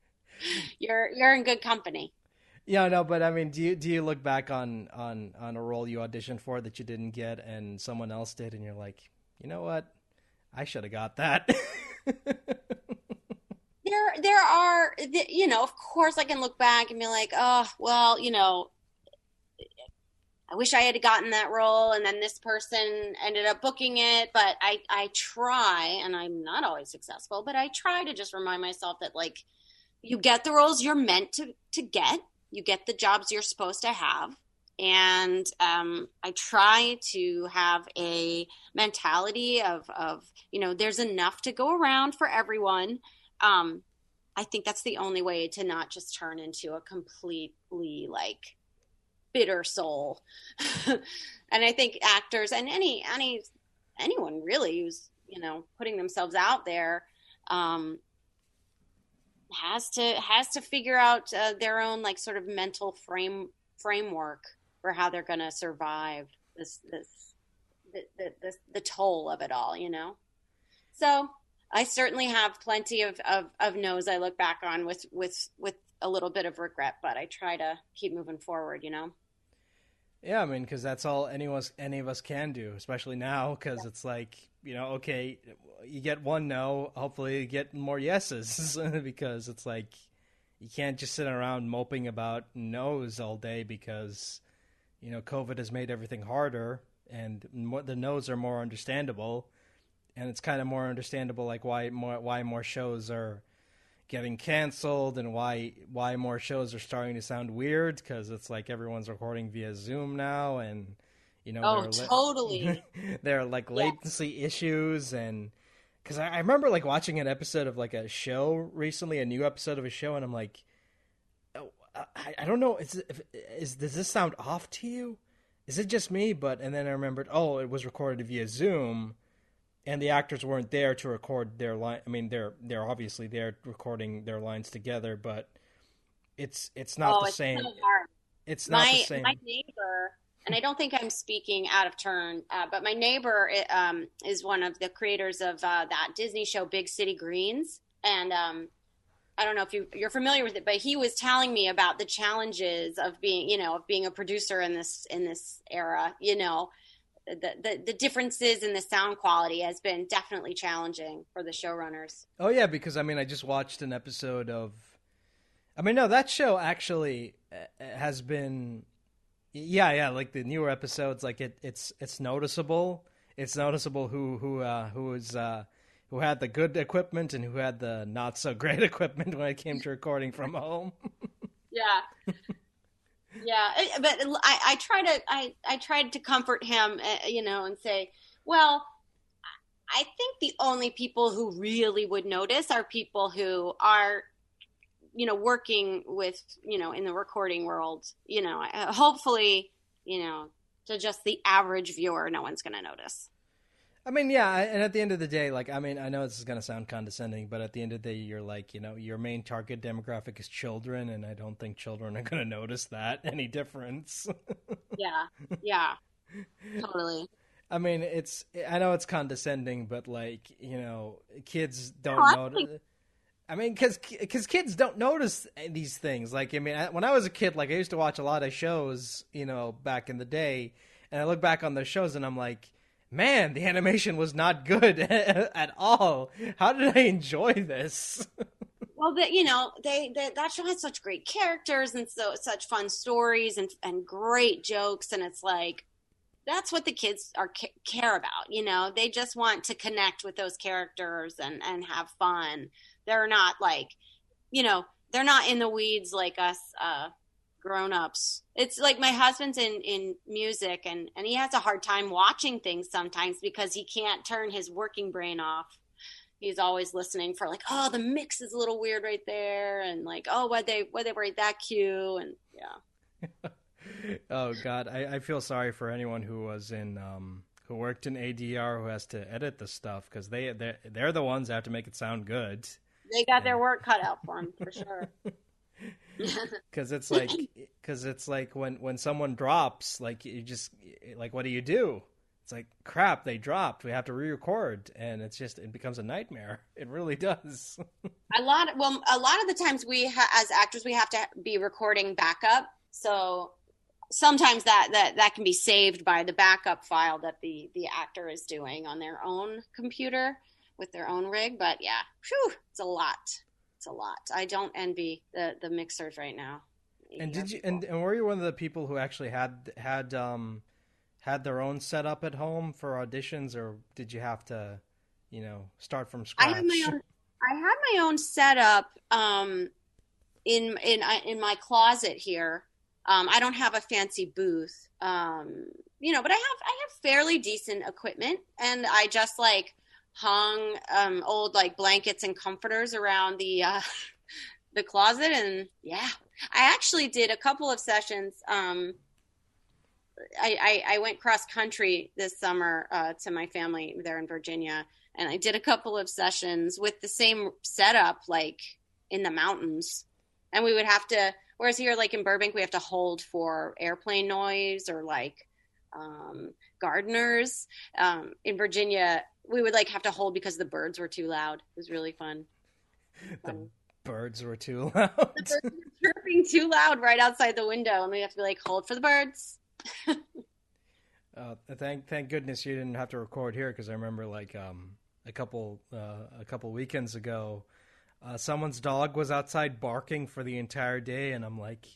Speaker 4: you're you're in good company.
Speaker 3: Yeah, no, but I mean, do you do you look back on on on a role you auditioned for that you didn't get and someone else did, and you're like, you know what, I should have got that.
Speaker 4: There there are you know, of course I can look back and be like, "Oh, well, you know, I wish I had gotten that role and then this person ended up booking it, but I I try and I'm not always successful, but I try to just remind myself that like you get the roles you're meant to to get. You get the jobs you're supposed to have. And um, I try to have a mentality of, of, you know, there's enough to go around for everyone. Um, I think that's the only way to not just turn into a completely like bitter soul. and I think actors and any any anyone really who's you know putting themselves out there um, has to has to figure out uh, their own like sort of mental frame framework for how they're going to survive this this the, the the the toll of it all. You know, so I certainly have plenty of, of, of no's I look back on with, with, with a little bit of regret, but I try to keep moving forward, you know?
Speaker 3: Yeah, I mean, because that's all any of us any of us can do, especially now, because it's like you know, okay, you get one no, hopefully you get more yeses, because it's like you can't just sit around moping about no's all day because you know COVID has made everything harder, and more, the no's are more understandable, and it's kind of more understandable like why more why more shows are getting canceled and why why more shows are starting to sound weird because it's like everyone's recording via Zoom now and you know
Speaker 4: Oh,
Speaker 3: there
Speaker 4: totally.
Speaker 3: there are like latency issues and because I, I remember like watching an episode of like a show recently a new episode of a show and I'm like oh, I, I don't know is, if, is does this sound off to you? Is it just me? But and then I remembered oh it was recorded via Zoom and the actors weren't there to record their line. I mean, they're they're obviously there recording their lines together, but it's it's not
Speaker 4: oh,
Speaker 3: the
Speaker 4: it's
Speaker 3: same.
Speaker 4: So.
Speaker 3: It's not
Speaker 4: my
Speaker 3: the same.
Speaker 4: my neighbor, and I don't think I'm speaking out of turn, uh, but my neighbor um, is one of the creators of uh, that Disney show Big City Greens, and um, I don't know if you, you're familiar with it, but he was telling me about the challenges of being, you know, of being a producer in this in this era. You know, the the, the differences in the sound quality has been definitely challenging for the showrunners.
Speaker 3: Oh yeah, because I mean, I just watched an episode of. I mean, no, that show actually uh, has been. Yeah, yeah, like the newer episodes, like it, it's it's noticeable. It's noticeable who who uh, who is uh, who had the good equipment and who had the not so great equipment when it came to recording from home.
Speaker 4: yeah. Yeah, but I, I try to I, I tried to comfort him, uh, you know, and say, well, I think the only people who really would notice are people who are, you know, working with, you know, in the recording world. You know, hopefully, you know, to just the average viewer, no one's going to notice.
Speaker 3: I mean, yeah, and at the end of the day, like, I mean, I know this is going to sound condescending, but at the end of the day, you're like, you know, your main target demographic is children, and I don't think children are going to notice that any difference.
Speaker 4: yeah, yeah, totally.
Speaker 3: I mean, it's, I know it's condescending, but like, you know, kids don't
Speaker 4: Oh,
Speaker 3: notice.
Speaker 4: think-
Speaker 3: I mean, because because kids don't notice these things. Like, I mean, I, when I was a kid, like I used to watch a lot of shows, you know, back in the day, and I look back on those shows, and I'm like, man, the animation was not good at all. How did I enjoy this?
Speaker 4: Well, you know, they, they that show has such great characters and so such fun stories and and great jokes, and it's like that's what the kids are care about. You know, they just want to connect with those characters and and have fun. They're not like, you know, they're not in the weeds like us uh, grown ups. It's like my husband's in in music, and and he has a hard time watching things sometimes because he can't turn his working brain off he's always listening for like, oh, the mix is a little weird right there, and like, oh, why they why they write that cue, and yeah,
Speaker 3: oh God, I, I feel sorry for anyone who was in um who worked in ADR who has to edit the stuff because they they're, they're the ones that have to make it sound good.
Speaker 4: they got their work cut out for them for sure.
Speaker 3: because it's like because it's like when when someone drops like you just like what do you do? It's like crap they dropped. We have to re-record. And it's just it becomes a nightmare. It really does.
Speaker 4: A lot well a lot of the times we ha- as actors we have to be recording backup. So sometimes that that that can be saved by the backup file that the the actor is doing on their own computer with their own rig. But yeah whew, it's a lot it's a lot i don't envy the the mixers right now
Speaker 3: and did you and, and were you one of the people who actually had had um had their own setup at home for auditions or did you have to you know start from scratch?
Speaker 4: I had my own. I had my own setup um, in in in my closet here. Um, I don't have a fancy booth, um, you know, but I have I have fairly decent equipment, and I just like hung um, old like blankets and comforters around the uh, the closet, and yeah, I actually did a couple of sessions. Um, I, I, I went cross country this summer uh, to my family there in Virginia, and I did a couple of sessions with the same setup, like in the mountains. And we would have to, whereas here, like in Burbank, we have to hold for airplane noise or like um, gardeners. Um, in Virginia, we would like have to hold because the birds were too loud. It was really fun.
Speaker 3: the birds were too loud
Speaker 4: The birds were chirping too loud right outside the window, and we have to be like, hold for the birds.
Speaker 3: Uh, thank thank goodness you didn't have to record here because I remember like um, a couple uh, a couple weekends ago, uh, someone's dog was outside barking for the entire day, and I'm like,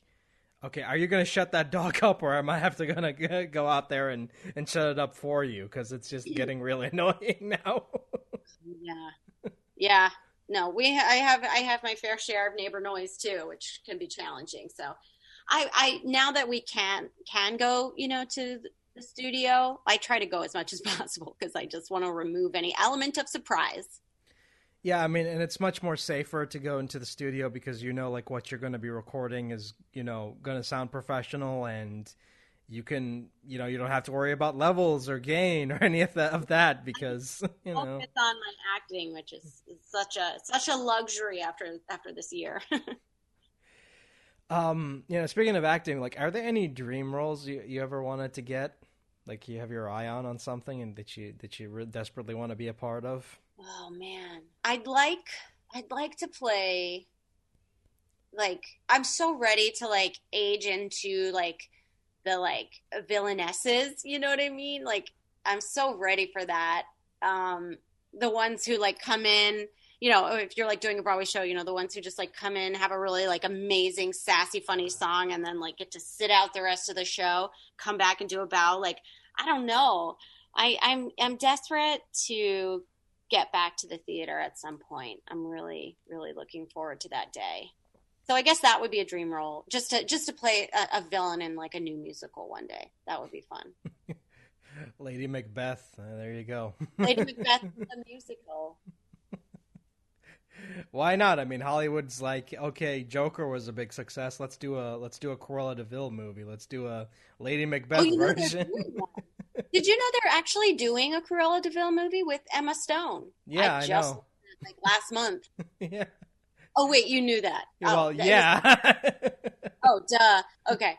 Speaker 3: okay, are you gonna shut that dog up, or am I have to gonna go out there and and shut it up for you because it's just getting really annoying now.
Speaker 4: Yeah, yeah. No, we. I have. I have my fair share of neighbor noise too, which can be challenging. So, I. I now that we can can go, you know, to the studio, I try to go as much as possible because I just want to remove any element of surprise.
Speaker 3: Yeah, I mean, and it's much more safer to go into the studio because you know, like, what you're going to be recording is, you know, going to sound professional, and you can you know you don't have to worry about levels or gain or any of that of that because you know.
Speaker 4: Focus on my acting, which is, is such a such a luxury after after this year.
Speaker 3: um you know speaking of acting like are there any dream roles you, you ever wanted to get? Like you have your eye on on something and that you that you re- desperately want to be a part of
Speaker 4: oh man, I'd like I'd like to play. Like I'm so ready to like age into like the like villainesses. You know what I mean? Like I'm so ready for that. Um, the ones who like come in, you know, if you're like doing a Broadway show, you know, the ones who just like come in, have a really like amazing, sassy, funny song, and then like get to sit out the rest of the show, come back and do a bow. Like I don't know. I, I'm I'm desperate to get back to the theater at some point. I'm really really looking forward to that day. So I guess that would be a dream role, just to just to play a, a villain in like a new musical one day. That would be fun.
Speaker 3: lady macbeth uh, there you go
Speaker 4: Lady Macbeth the musical.
Speaker 3: why not i mean hollywood's like okay joker was a big success let's do a let's do a cruella de vil movie let's do a lady macbeth
Speaker 4: Oh, know they're
Speaker 3: version.
Speaker 4: Did you know they're actually doing a Cruella de Vil movie with Emma Stone?
Speaker 3: yeah i,
Speaker 4: just
Speaker 3: know
Speaker 4: like last month.
Speaker 3: yeah
Speaker 4: Oh wait, you knew that.
Speaker 3: well
Speaker 4: oh, that
Speaker 3: yeah
Speaker 4: oh, duh. Okay,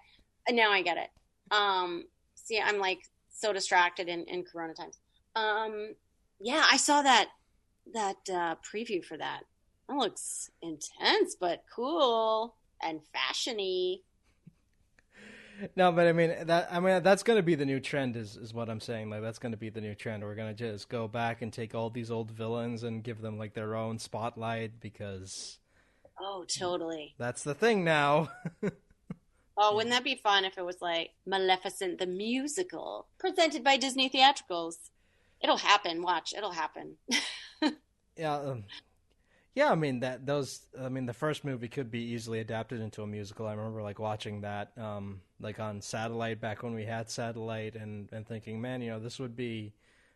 Speaker 4: now I get it. Um, see, I'm like so distracted in, in Corona times. Um, yeah, I saw that that uh, preview for that. That looks intense, but cool and fashiony.
Speaker 3: No, but I mean that. I mean that's going to be the new trend. Is is what I'm saying. Like that's going to be the new trend. We're going to just go back and take all these old villains and give them like their own spotlight because
Speaker 4: Oh, totally.
Speaker 3: that's the thing now.
Speaker 4: Oh, wouldn't that be fun if it was like Maleficent the musical presented by Disney Theatricals? It'll happen. Watch, it'll happen.
Speaker 3: yeah, um, yeah. I mean that those. I mean the first movie could be easily adapted into a musical. I remember like watching that, um, like on satellite back when we had satellite, and and thinking, man, you know, this would be,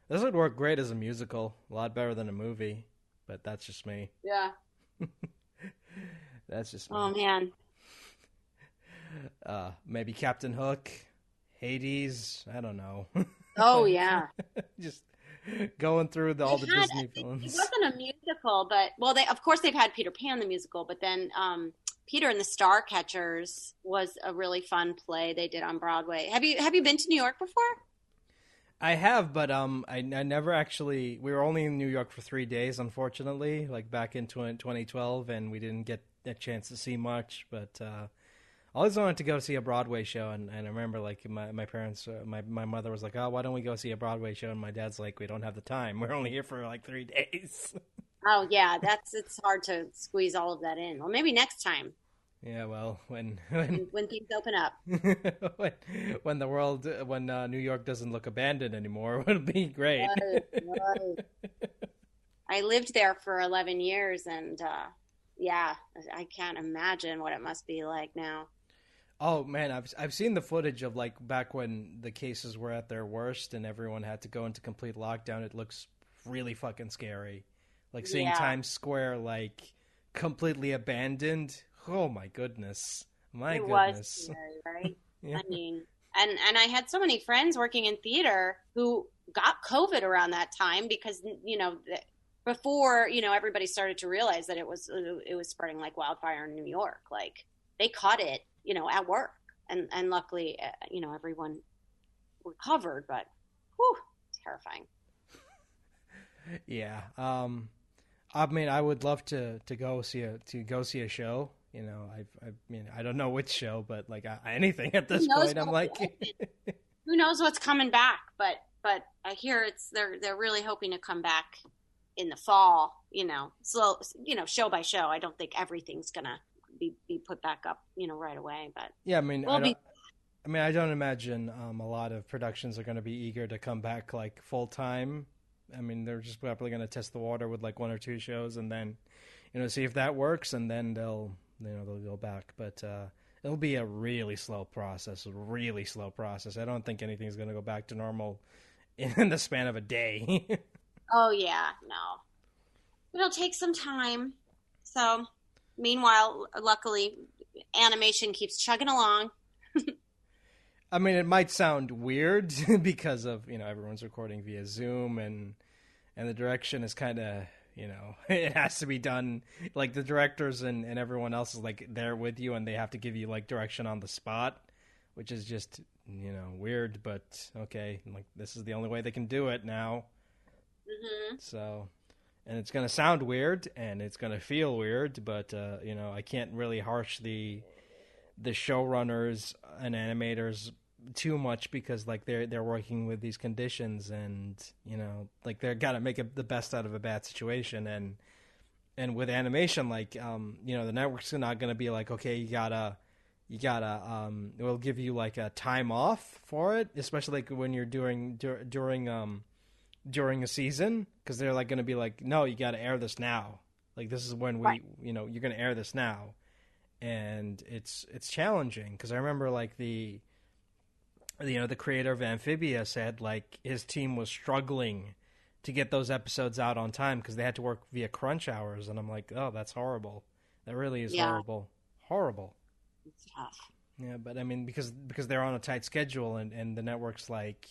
Speaker 3: this would work great as a musical, a lot better than a movie. But that's just me.
Speaker 4: yeah.
Speaker 3: That's just me.
Speaker 4: Oh man.
Speaker 3: uh, maybe Captain Hook, Hades. I don't know.
Speaker 4: Oh yeah.
Speaker 3: Just going through the, all the
Speaker 4: had-
Speaker 3: Disney
Speaker 4: It wasn't a musical, but well, they of course they've had Peter Pan the musical, but then um, Peter and the Starcatchers was a really fun play they did on Broadway. Have you have you been to New York before?
Speaker 3: I have, but um, I, I never actually. We were only in New York for three days, unfortunately. Like back in 20, 2012, and we didn't get a chance to see much. But uh, I always wanted to go see a Broadway show, and, and I remember like my my parents, uh, my my mother was like, "Oh, why don't we go see a Broadway show?" And my dad's like, "We don't have the time. We're only here for like three days."
Speaker 4: Oh yeah, that's it's hard to squeeze all of that in. Well, maybe next time
Speaker 3: yeah, well, when when
Speaker 4: when things open up.
Speaker 3: when, when the world when uh, New York doesn't look abandoned anymore, it'll be great.
Speaker 4: Right, right. I lived there for 11 years, and uh, yeah, I can't imagine what it must be like now.
Speaker 3: Oh man, I've I've seen the footage of like back when the cases were at their worst and everyone had to go into complete lockdown. It looks really fucking scary. Like seeing
Speaker 4: Yeah.
Speaker 3: Times Square like completely abandoned. Oh my goodness. My
Speaker 4: it
Speaker 3: goodness.
Speaker 4: was scary, right?
Speaker 3: Yeah.
Speaker 4: I mean, and and I had so many friends working in theater who got COVID around that time because you know before you know everybody started to realize that it was it was spreading like wildfire in New York. Like they caught it, you know, at work, and and luckily, uh, you know, everyone recovered. But whew, terrifying.
Speaker 3: Yeah. Um I mean I would love to to go see a to go see a show. You know, I I mean I don't know which show, but like I, anything at this point I'm like
Speaker 4: Who knows what's coming back? But but I hear it's they're they're really hoping to come back in the fall. You know, slow. You know, show by show. I don't think everything's gonna be be put back up. You know, right away. But
Speaker 3: Yeah, I mean,
Speaker 4: We'll
Speaker 3: I, don't,
Speaker 4: be-
Speaker 3: I mean, I don't imagine um, a lot of productions are going to be eager to come back like full time. I mean, they're just probably going to test the water with like one or two shows, and then, you know, see if that works, and then they'll, you know, they'll go back. But uh, it'll be a really slow process, really slow process. I don't think anything's going to go back to normal in the span of a day.
Speaker 4: oh yeah, no, it'll take some time. So meanwhile, luckily, animation keeps chugging along.
Speaker 3: I mean, it might sound weird because of you know everyone's recording via Zoom and and the direction is kind of you know it has to be done like the directors and and everyone else is like there with you and they have to give you like direction on the spot, which is just you know weird, but okay, like this is the only way they can do it now.
Speaker 4: hmm
Speaker 3: So, and it's gonna sound weird and it's gonna feel weird, but uh, you know I can't really harsh the showrunners and animators too much because like they're they're working with these conditions and you know like they're gotta make it the best out of a bad situation and and with animation like um you know the network's not gonna be like okay you gotta you gotta um we'll give you like a time off for it especially like when you're doing dur- during um during a season because they're like going to be like, no, you got to air this now. Like this is when we,
Speaker 4: Right.
Speaker 3: you know, you're going to air this now, and it's it's challenging because I remember like the, you know, the creator of Amphibia said like his team was struggling to get those episodes out on time because they had to work via crunch hours, and I'm like, oh, that's horrible. That really is
Speaker 4: Yeah.
Speaker 3: horrible, horrible.
Speaker 4: It's tough.
Speaker 3: Yeah, but I mean because because they're on a tight schedule and and the network's like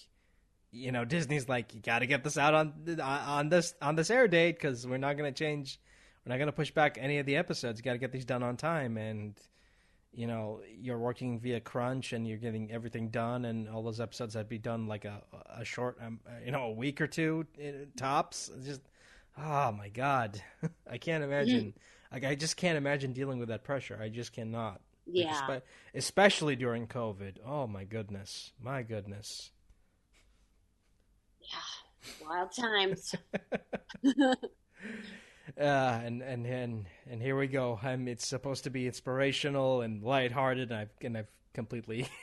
Speaker 3: you know Disney's like you got to get this out on on this on this air date cuz we're not going to change we're not going to push back any of the episodes. You got to get these done on time. And you know you're working via crunch and you're getting everything done and all those episodes that be done like a a short um, you know a week or two uh, tops. It's just oh my god. I can't imagine. Like i just can't imagine dealing with that pressure. I just cannot. Like,
Speaker 4: Yeah.
Speaker 3: espe- especially during covid. Oh my goodness. My goodness.
Speaker 4: Yeah. Wild times.
Speaker 3: uh, and and and and here we go. I'm, it's supposed to be inspirational and lighthearted, and I've and I've completely.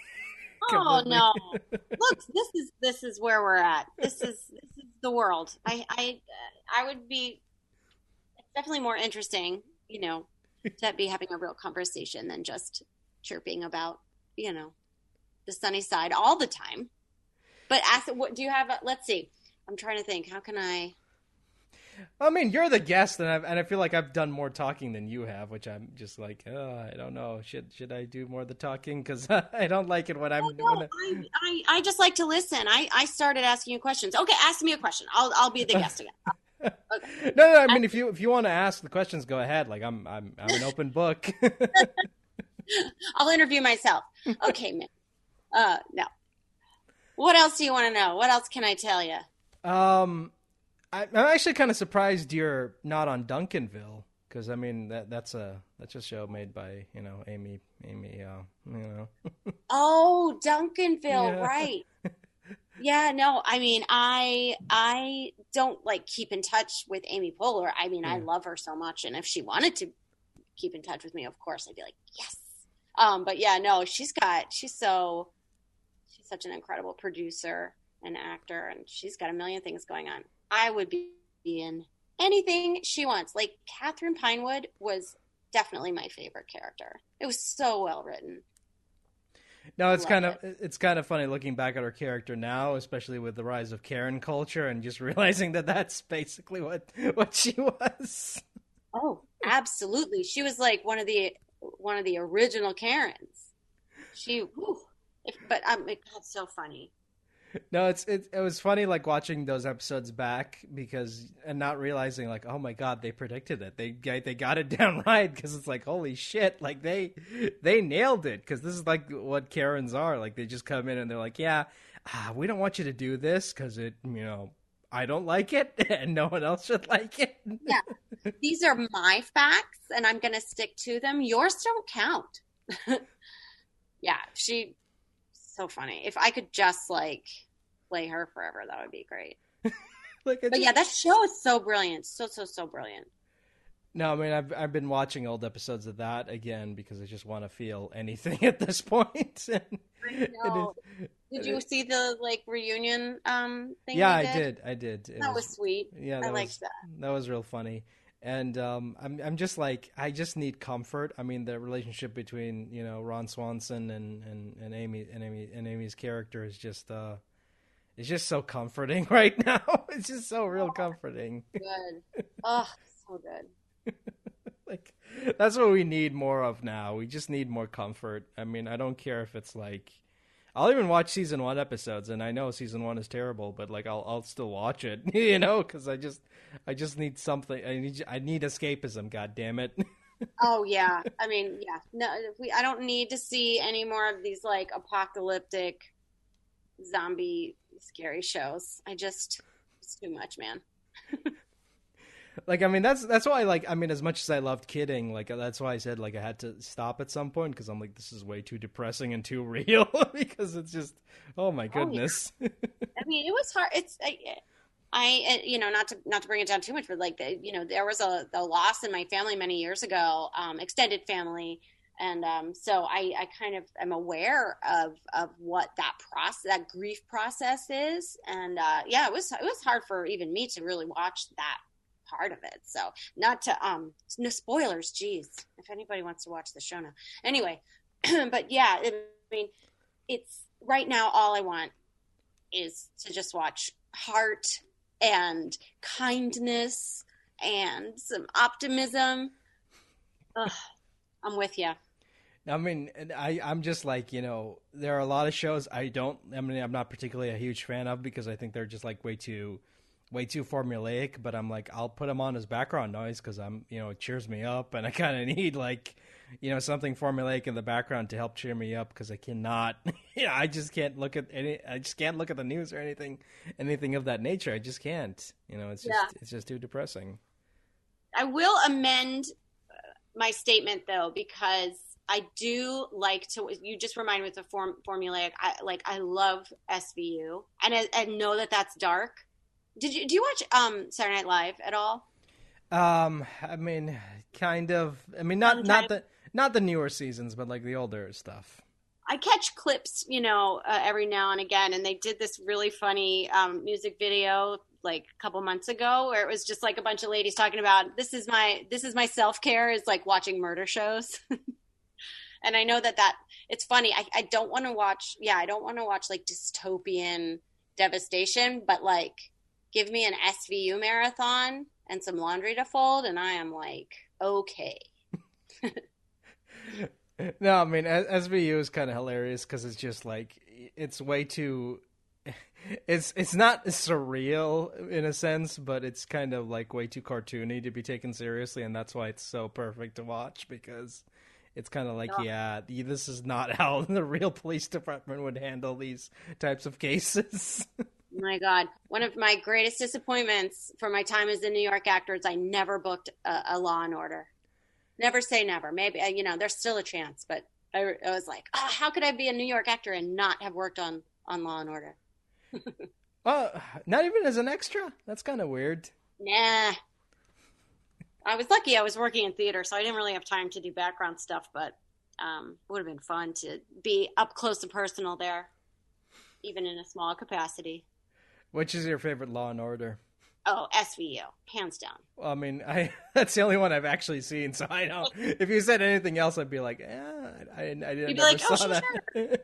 Speaker 4: Oh
Speaker 3: completely-
Speaker 4: no! Look, this is this is where we're at. This is this is the world. I I I would be definitely more interesting, you know, to be having a real conversation than just chirping about, you know, the sunny side all the time. But ask, what do you have? A, let's see. I'm trying to think. How can I?
Speaker 3: I mean, you're the guest, and I and I feel like I've done more talking than you have, which I'm just like, oh, I don't know. Should should I do more of the talking? Because I don't like it when I'm.
Speaker 4: Oh,
Speaker 3: when
Speaker 4: no,
Speaker 3: I-
Speaker 4: I, I I just like to listen. I I started asking you questions. Okay, ask me a question. I'll I'll be the guest again. Okay.
Speaker 3: no, no. I mean, if you if you want to ask the questions, go ahead. Like I'm I'm I'm an open book.
Speaker 4: I'll interview myself. Okay, man. Uh, no. What else do you want to know? What else can I tell you?
Speaker 3: Um, I, I'm actually kind of surprised you're not on Duncanville because I mean that that's a that's a show made by you know Amy Amy uh, you know
Speaker 4: Oh, Duncanville,
Speaker 3: Yeah.
Speaker 4: right? Yeah, no, I mean, I I don't like keep in touch with Amy Poehler. I mean, I love her so much, and if she wanted to keep in touch with me, of course, I'd be like, yes. Um, but yeah, no, she's got she's so she's such an incredible producer and actor, and she's got a million things going on. I would be in anything she wants. Like Catherine Pinewood was definitely my favorite character. It was so well written.
Speaker 3: No, it's
Speaker 4: Love
Speaker 3: kind of it's kind of funny looking back at her character now, especially with the rise of Karen culture, and just realizing that that's basically what what she was.
Speaker 4: Oh, absolutely. She was like one of the one of the original Karens. She, whew, if, but um, it, that's so funny.
Speaker 3: No, it's it, it was funny like watching those episodes back because and not realizing like oh my god they predicted it they they got it down right because it's like holy shit like they they nailed it because this is like what Karens are like they just come in and they're like yeah ah, we don't want you to do this because it you know I don't like it and no one else should like it
Speaker 4: Yeah. These are my facts, and I'm to stick to them. Yours don't count. yeah, she, so funny. If I could just like play her forever, that would be great.
Speaker 3: like
Speaker 4: But
Speaker 3: just-
Speaker 4: yeah, that show is so brilliant, so so so brilliant.
Speaker 3: No, I mean I've I've been watching old episodes of that again because I just want to feel anything at this point. And it
Speaker 4: know.
Speaker 3: is-
Speaker 4: Did you see the like reunion um thing?
Speaker 3: yeah,
Speaker 4: they
Speaker 3: I did. I did. It
Speaker 4: That was sweet.
Speaker 3: yeah,
Speaker 4: I
Speaker 3: that
Speaker 4: liked
Speaker 3: was,
Speaker 4: that.
Speaker 3: That was real funny. And um, I'm I'm just like I just need comfort. I mean, the relationship between you know Ron Swanson and, and, and Amy and Amy and Amy's character is just uh, it's just so comforting right now. It's just so real comforting.
Speaker 4: Good. Oh, so good.
Speaker 3: like that's what we need more of now. We just need more comfort. I mean, I don't care if it's like I'll even watch season one episodes, and I know season one is terrible, but like I'll I'll still watch it, you know, because I just I just need something. I need I need escapism. God damn it.
Speaker 4: oh yeah, I mean yeah. No, we I don't need to see any more of these like apocalyptic zombie scary shows. I just it's too much, man.
Speaker 3: like I mean that's that's why I like I mean as much as I loved kidding like that's why I said like I had to stop at some point because I'm like this is way too depressing and too real because it's just oh my goodness.
Speaker 4: Oh, yeah. I mean it was hard. It's I, I you know not to not to bring it down too much, but like you know there was a, a loss in my family many years ago, um, extended family. And um, so I, I kind of am aware of, of what that process, that grief process is, and uh, yeah, it was it was hard for even me to really watch that part of it. So not to um no spoilers, geez. If anybody wants to watch the show now. Anyway, but yeah, I mean it's right now all I want is to just watch heart and kindness and some optimism. Ugh, I'm with you.
Speaker 3: I mean, I I'm just like you know, there are a lot of shows I don't. I mean, I'm not particularly a huge fan of because I think they're just like way too way too formulaic, but I'm like, I'll put them on as background noise because I'm, you know, it cheers me up, and I kind of need like, you know, something formulaic in the background to help cheer me up because I cannot, you know, I just can't look at any, I just can't look at the news or anything, anything of that nature. I just can't, you know, it's just, yeah. it's just too depressing.
Speaker 4: I will amend uh, my statement though because I do like to. You just remind me of the form formulaic. I like. I love SVU, and I, I know that that's dark did you do you watch um Saturday Night Live at all?
Speaker 3: Um, I mean, kind of. I mean, not not the not the newer seasons, but like the older stuff.
Speaker 4: I catch clips, you know, uh, every now and again, and they did this really funny um, music video like a couple months ago where it was just like a bunch of ladies talking about this is my this is my self care is like watching murder shows. and I know that that it's funny. I, I don't want to watch. Yeah, I don't want to watch like dystopian devastation, but like give me an SVU marathon and some laundry to fold, and I am like, okay.
Speaker 3: no, I mean SVU is kind of hilarious because it's just like it's way too. It's it's not surreal in a sense, but it's kind of like way too cartoony to be taken seriously, and that's why it's so perfect to watch because it's kind of like, yeah, this is not how the real police department would handle these types of cases.
Speaker 4: My God. One of my greatest disappointments for my time as a New York actor is I never booked a, a Law and Order. Never say never. Maybe, uh, you know, there's still a chance, but I, I was like, oh, how could I be a New York actor and not have worked on, on Law and Order?
Speaker 3: well, not even as an extra? That's kind of weird.
Speaker 4: Nah. I was lucky I was working in theater, so I didn't really have time to do background stuff, but um, it would have been fun to be up close and personal there, even in a small capacity.
Speaker 3: Which is your favorite Law and Order?
Speaker 4: Oh, SVU, hands down.
Speaker 3: Well, I mean, I that's the only one I've actually seen, so I know. if you said anything else, I'd be like, yeah, I, I, I didn't. You'd be like, oh,
Speaker 4: that. Sure. yeah,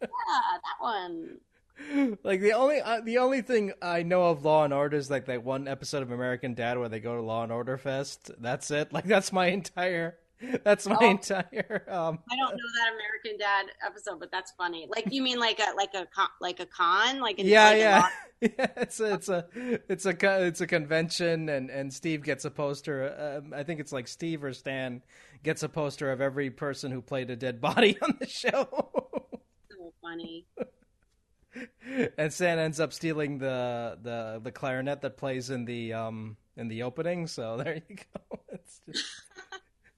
Speaker 4: that one.
Speaker 3: Like the only uh, the only thing I know of Law and Order is like that one episode of American Dad where they go to Law and Order Fest. That's it. Like that's my entire That's my oh, entire. Um...
Speaker 4: I don't know that American Dad episode, but that's funny. Like you mean like a like a con, like a con? Like
Speaker 3: yeah,
Speaker 4: like
Speaker 3: yeah. yeah, it's a, it's a it's a it's a convention, and and Steve gets a poster. Um, I think it's like Steve or Stan gets a poster of every person who played a dead body on the show.
Speaker 4: so funny.
Speaker 3: and Stan ends up stealing the the the clarinet that plays in the um in the opening. So there you go. It's just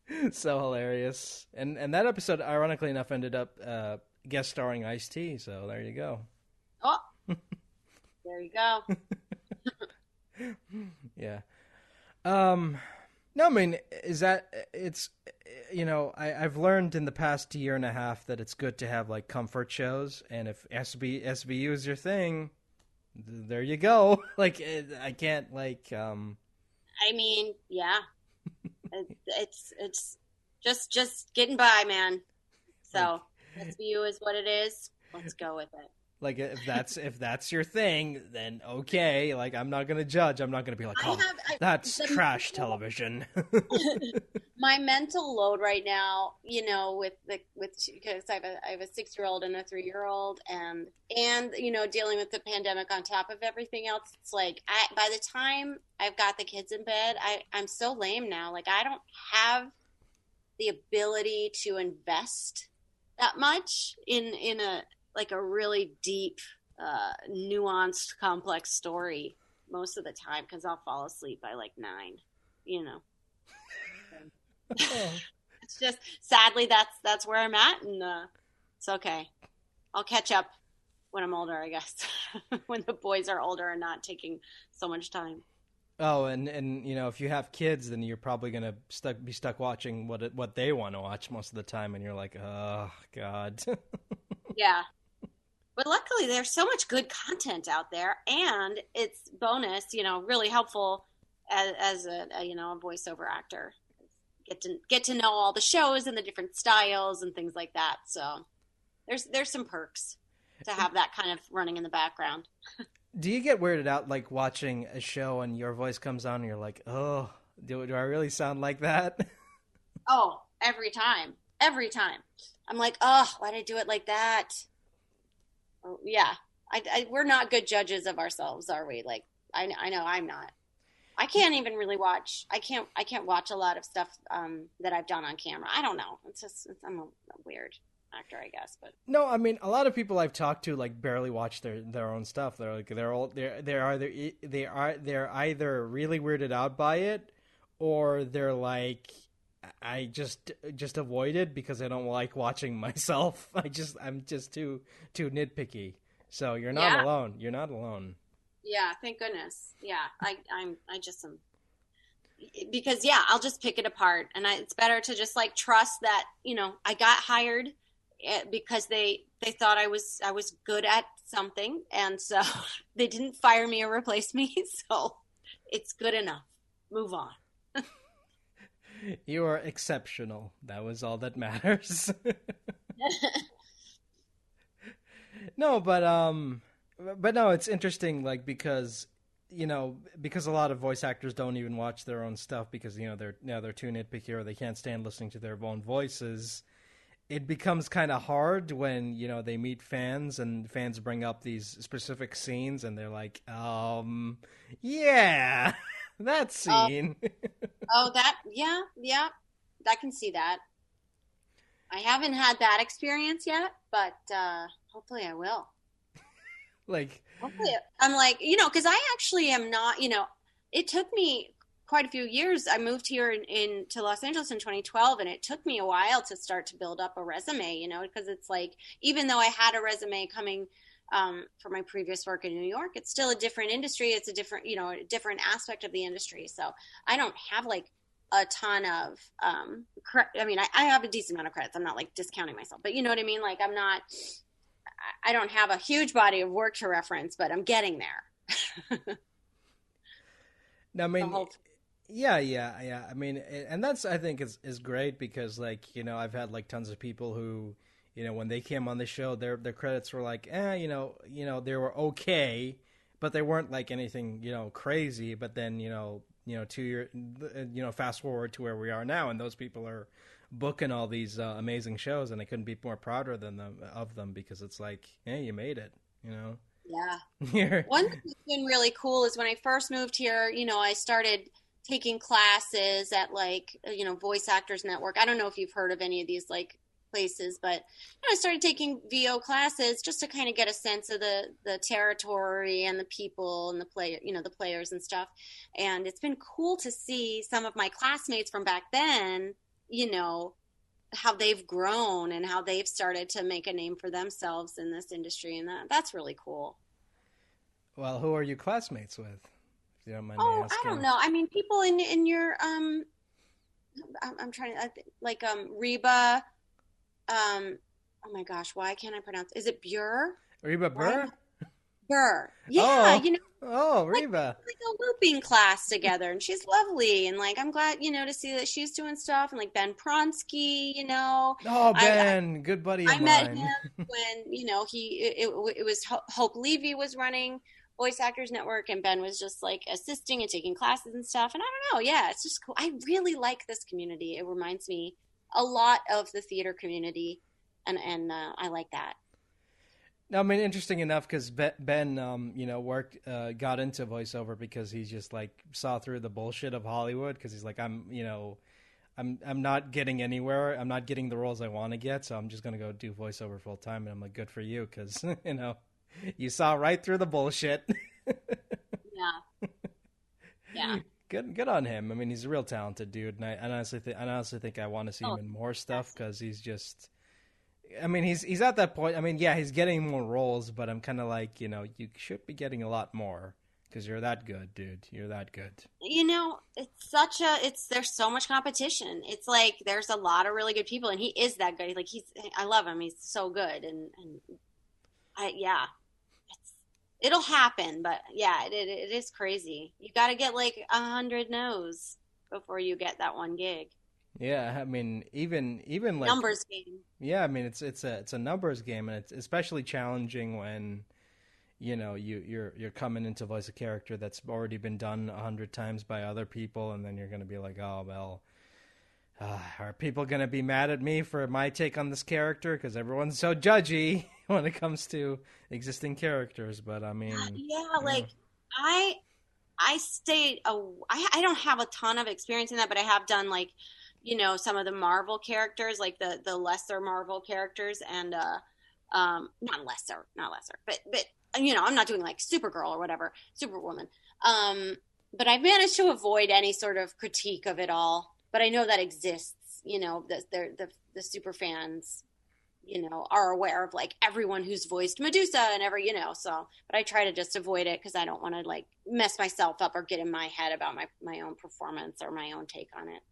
Speaker 3: so hilarious. And and that episode, ironically enough, ended up uh, guest starring Ice T. So there you go.
Speaker 4: Oh, there you go.
Speaker 3: yeah. Um. No, I mean, is that it's you know I, I've learned in the past year and a half that it's good to have like comfort shows, and if SB SVU is your thing, there you go. like I can't like um.
Speaker 4: I mean, yeah, it's it's just just getting by, man. So SVU is what it is. Let's go with it.
Speaker 3: Like if that's if that's your thing, then okay. Like I'm not gonna judge. I'm not gonna be like,
Speaker 4: I
Speaker 3: oh,
Speaker 4: have I,
Speaker 3: that's trash
Speaker 4: mental-
Speaker 3: television.
Speaker 4: my mental load right now, you know, with the with because I have a I have a six year old and a three year old, and and you know, dealing with the pandemic on top of everything else, it's like I by the time I've got the kids in bed, I I'm so lame now. Like I don't have the ability to invest that much in in a like a really deep, uh, nuanced, complex story most of the time because I'll fall asleep by like nine. You know. it's just sadly that's that's where I'm at, and uh, it's okay. I'll catch up when I'm older, I guess. when the boys are older and not taking so much time.
Speaker 3: oh, and and you know if you have kids, then you're probably gonna stuck be stuck watching what what they want to watch most of the time, and you're like, oh god.
Speaker 4: Yeah. But luckily, there's so much good content out there, and it's bonus, you know, really helpful as, as a, a you know a voiceover actor. Get to get to know all the shows and the different styles and things like that. So there's there's some perks to have that kind of running in the background.
Speaker 3: Do you get weirded out like watching a show and your voice comes on and you're like, oh, do, do I really sound like that?
Speaker 4: Oh, every time, every time. I'm like, oh, why did I do it like that? Yeah, I, I, we're not good judges of ourselves, are we? Like, I, I know I'm not. I can't even really watch. I can't. I can't watch a lot of stuff um, that I've done on camera. I don't know. It's just it's, I'm a, a weird actor, I guess. But
Speaker 3: No, I mean a lot of people I've talked to like barely watch their their own stuff. They're like they're all they're they're either they are they're either really weirded out by it or they're like I just just avoid it because I don't like watching myself. I just I'm just too too nitpicky. So you're not
Speaker 4: Yeah.
Speaker 3: alone. You're not alone.
Speaker 4: yeah, thank goodness. Yeah, I I'm I just am because yeah, I'll just pick it apart, and I, it's better to just like trust that you know I got hired eh, because they they thought I was I was good at something, and so they didn't fire me or replace me. So it's good enough. Move on.
Speaker 3: You are exceptional. That was all that matters. no, but um but no, it's interesting like because you know, because a lot of voice actors don't even watch their own stuff because you know they're you they're too nitpicky or they can't stand listening to their own voices. It becomes kind of hard when you know they meet fans and fans bring up these specific scenes and they're like, um, yeah, that
Speaker 4: Oh.
Speaker 3: scene.
Speaker 4: Oh, that yeah, yeah, I can see that. I haven't had that experience yet, but uh, hopefully I will.
Speaker 3: like,
Speaker 4: Hopefully, I'm like, you know, because I actually am not, you know, it took me quite a few years. I moved here in, in to Los Angeles in 2012, and it took me a while to start to build up a resume, you know, because it's like, even though I had a resume coming um, for my previous work in New York, it's still a different industry. It's a different, you know, a different aspect of the industry. So I don't have like a ton of, um, cre- I mean, I, I have a decent amount of credits. I'm not like discounting myself, but you know what I mean? Like, I'm not, I- don't have a huge body of work to reference, but I'm getting there.
Speaker 3: Now, I mean,
Speaker 4: whole-
Speaker 3: yeah, yeah, yeah. I mean, and that's I think is is great because like you know I've had like tons of people who you know when they came on the show their their credits were like eh you know you know they were okay but they weren't like anything you know crazy but then you know you know two year you know fast forward to where we are now and those people are booking all these uh, amazing shows and I couldn't be more prouder than them of them because it's like hey you made it you know
Speaker 4: yeah. One thing that's been really cool is when I first moved here, you know, I started taking classes at like, you know, Voice Actors Network. I don't know if you've heard of any of these like places, but you know, I started taking VO classes just to kind of get a sense of the the territory and the people and the player, you know, the players and stuff. And it's been cool to see some of my classmates from back then, you know, how they've grown and how they've started to make a name for themselves in this industry and that that's really cool.
Speaker 3: well who are you classmates with if you don't mind
Speaker 4: Oh, I don't know. I mean, people in in your um, I'm, I'm trying to like um Reba, um, oh my gosh, why can't I pronounce? Is it Buhr?
Speaker 3: Reba Burr
Speaker 4: Her. Yeah,
Speaker 3: Oh.
Speaker 4: you know,
Speaker 3: Oh, Reba.
Speaker 4: like a looping class together, and she's lovely, and like I'm glad, you know, to see that she's doing stuff, and like Ben Pronsky, you know,
Speaker 3: Oh,
Speaker 4: I- I-
Speaker 3: Ben, good buddy
Speaker 4: I met
Speaker 3: mine.
Speaker 4: him when you know he it, it, it was Hope Levy was running Voice Actors Network, and Ben was just like assisting and taking classes and stuff. And I don't know, yeah, it's just cool. I really like this community. It reminds me a lot of the theater community, and and uh, I like that.
Speaker 3: Now, I mean, interesting enough because Ben, um, you know, worked, uh, got into voiceover because he just like saw through the bullshit of Hollywood because he's like, I'm, you know, I'm, I'm not getting anywhere. I'm not getting the roles I want to get, so I'm just gonna go do voiceover full time. And I'm like, good for you because you know, you saw right through the bullshit.
Speaker 4: Yeah, yeah,
Speaker 3: good, good on him. I mean, he's a real talented dude, and I, I honestly, think, I honestly think I want to see him
Speaker 4: Oh,
Speaker 3: in more stuff because he's just. I mean, he's he's at that point. I mean, yeah, he's getting more roles, but I'm kind of like, you know, you should be getting a lot more because you're that good, dude. You're that good.
Speaker 4: you know, it's such a it's there's so much competition. It's like there's a lot of really good people, and he is that good. Like he's, I love him. He's so good, and and I yeah, it'll happen, but yeah, it it, it is crazy. You got to get like a hundred no's before you get that one gig.
Speaker 3: Yeah, I mean, even even like
Speaker 4: Numbers game.
Speaker 3: Yeah, I mean, it's it's a it's a numbers game, and it's especially challenging when you know you you're you're coming into voice a character that's already been done a hundred times by other people, and then you're going to be like, oh well. Uh, are people going to be mad at me for my take on this character? Because everyone's so judgy when it comes to existing characters. But I mean,
Speaker 4: yeah, like I I stayed a I, I don't have a ton of experience in that, but I have done like you know some of the Marvel characters, like the the lesser Marvel characters, and uh um not lesser, not lesser, but but you know I'm not doing like Supergirl or whatever, Superwoman. Um, but I've managed to avoid any sort of critique of it all. But I know that exists. You know, the the the, the super fans you know are aware of like everyone who's voiced medusa and every you know so but i try to just avoid it because i don't want to like mess myself up or get in my head about my my own performance or my own take on it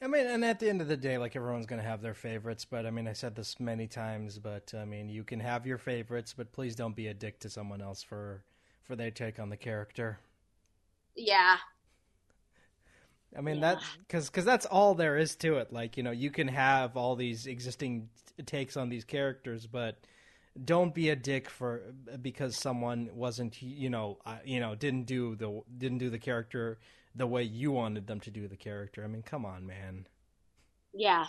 Speaker 3: I mean, and at the end of the day, like everyone's going to have their favorites, but I mean, I said this many times, but I mean, you can have your favorites, but please don't be a dick to someone else for for their take on the character.
Speaker 4: yeah
Speaker 3: I mean
Speaker 4: Yeah.
Speaker 3: that because because that's all there is to it. Like you know, you can have all these existing t- takes on these characters, but don't be a dick for because someone wasn't you know uh, you know didn't do the didn't do the character the way you wanted them to do the character. I mean, come on, man.
Speaker 4: yeah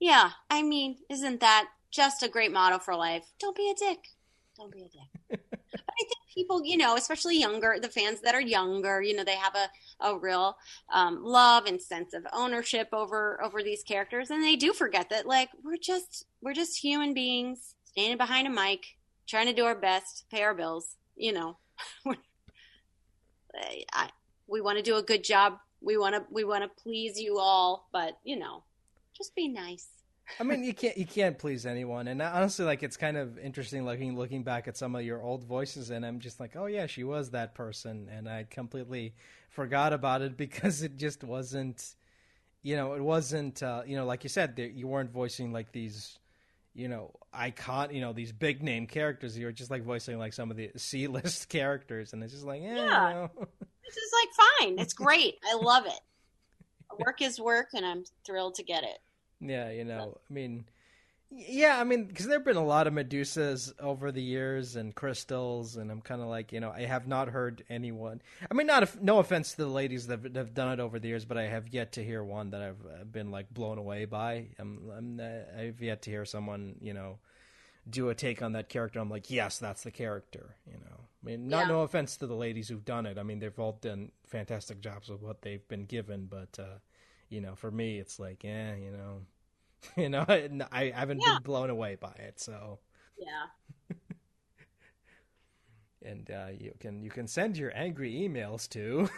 Speaker 4: yeah i mean isn't that just a great motto for life don't be a dick a dick. But i think people you know especially younger the fans that are younger you know they have a, a real um, love and sense of ownership over over these characters. And they do forget that like we're just we're just human beings standing behind a mic trying to do our best pay our bills you know. I, we want to do a good job. We want to we want to please you all but you know just be nice
Speaker 3: I mean, you can't you can't please anyone, and honestly, like it's kind of interesting looking looking back at some of your old voices, and I'm just like, oh yeah, she was that person, and I completely forgot about it because it just wasn't, you know, it wasn't, uh, you know, like you said, you weren't voicing like these, you know, icon, you know, these big name characters. You were just like voicing like some of the C list characters, and it's just like, yeah,
Speaker 4: Yeah.
Speaker 3: you know.
Speaker 4: this is like fine. It's great. I love it. Work is work and i'm thrilled to get it
Speaker 3: Yeah, you know, I mean, yeah, I mean, because there have been a lot of Medusas over the years and crystals, and I'm kind of like, you know, I have not heard anyone. I mean, not if, no offense to the ladies that have, that have done it over the years, but I have yet to hear one that I've uh, been like blown away by. I'm, I'm uh, I've yet to hear someone, you know, do a take on that character. I'm like, yes, that's the character. You know, I mean, not
Speaker 4: Yeah.
Speaker 3: no offense to the ladies who've done it. I mean, they've all done fantastic jobs with what they've been given, but. uh you know, for me, it's like, yeah, you know, you know, I, I haven't
Speaker 4: Yeah.
Speaker 3: been blown away by it. So,
Speaker 4: yeah.
Speaker 3: And uh, you can you can send your angry emails to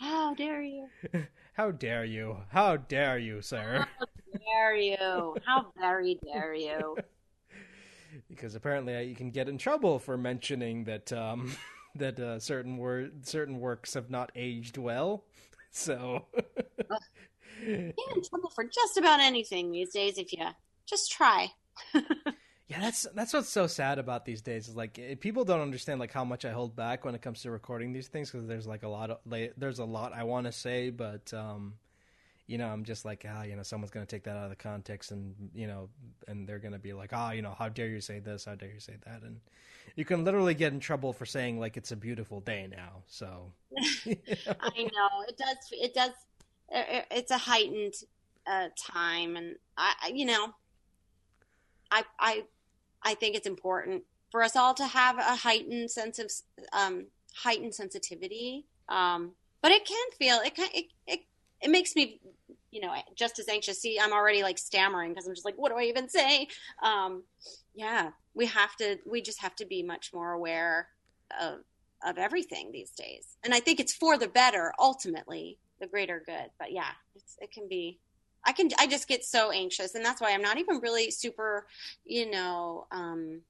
Speaker 4: how dare you.
Speaker 3: How dare you, how dare you, sir, How
Speaker 4: dare you. How very dare you.
Speaker 3: Because apparently you can get in trouble for mentioning that um, that uh, certain word certain works have not aged well. So,
Speaker 4: get in trouble for just about anything these days if you just try
Speaker 3: Yeah, that's that's what's so sad about these days is like eh, people don't understand like how much I hold back when it comes to recording these things because there's like a lot of like, there's a lot I want to say, but um, you know I'm just like ah you know someone's gonna take that out of the context and you know and they're gonna be like ah you know how dare you say this how dare you say that and you can literally get in trouble for saying like it's a beautiful day now. So
Speaker 4: I know it does. It does. It's a heightened uh, time, and I you know I I I think it's important for us all to have a heightened sense of um, heightened sensitivity. Um, but it can feel it can it, it it makes me you know just as anxious. See, I'm already like stammering because I'm just like, what do I even say? Um, yeah, we have to. We just have to be much more aware of of everything these days, and I think it's for the better ultimately, the greater good. But yeah, it can be I can I just get so anxious and that's why I'm not even really super, you know, um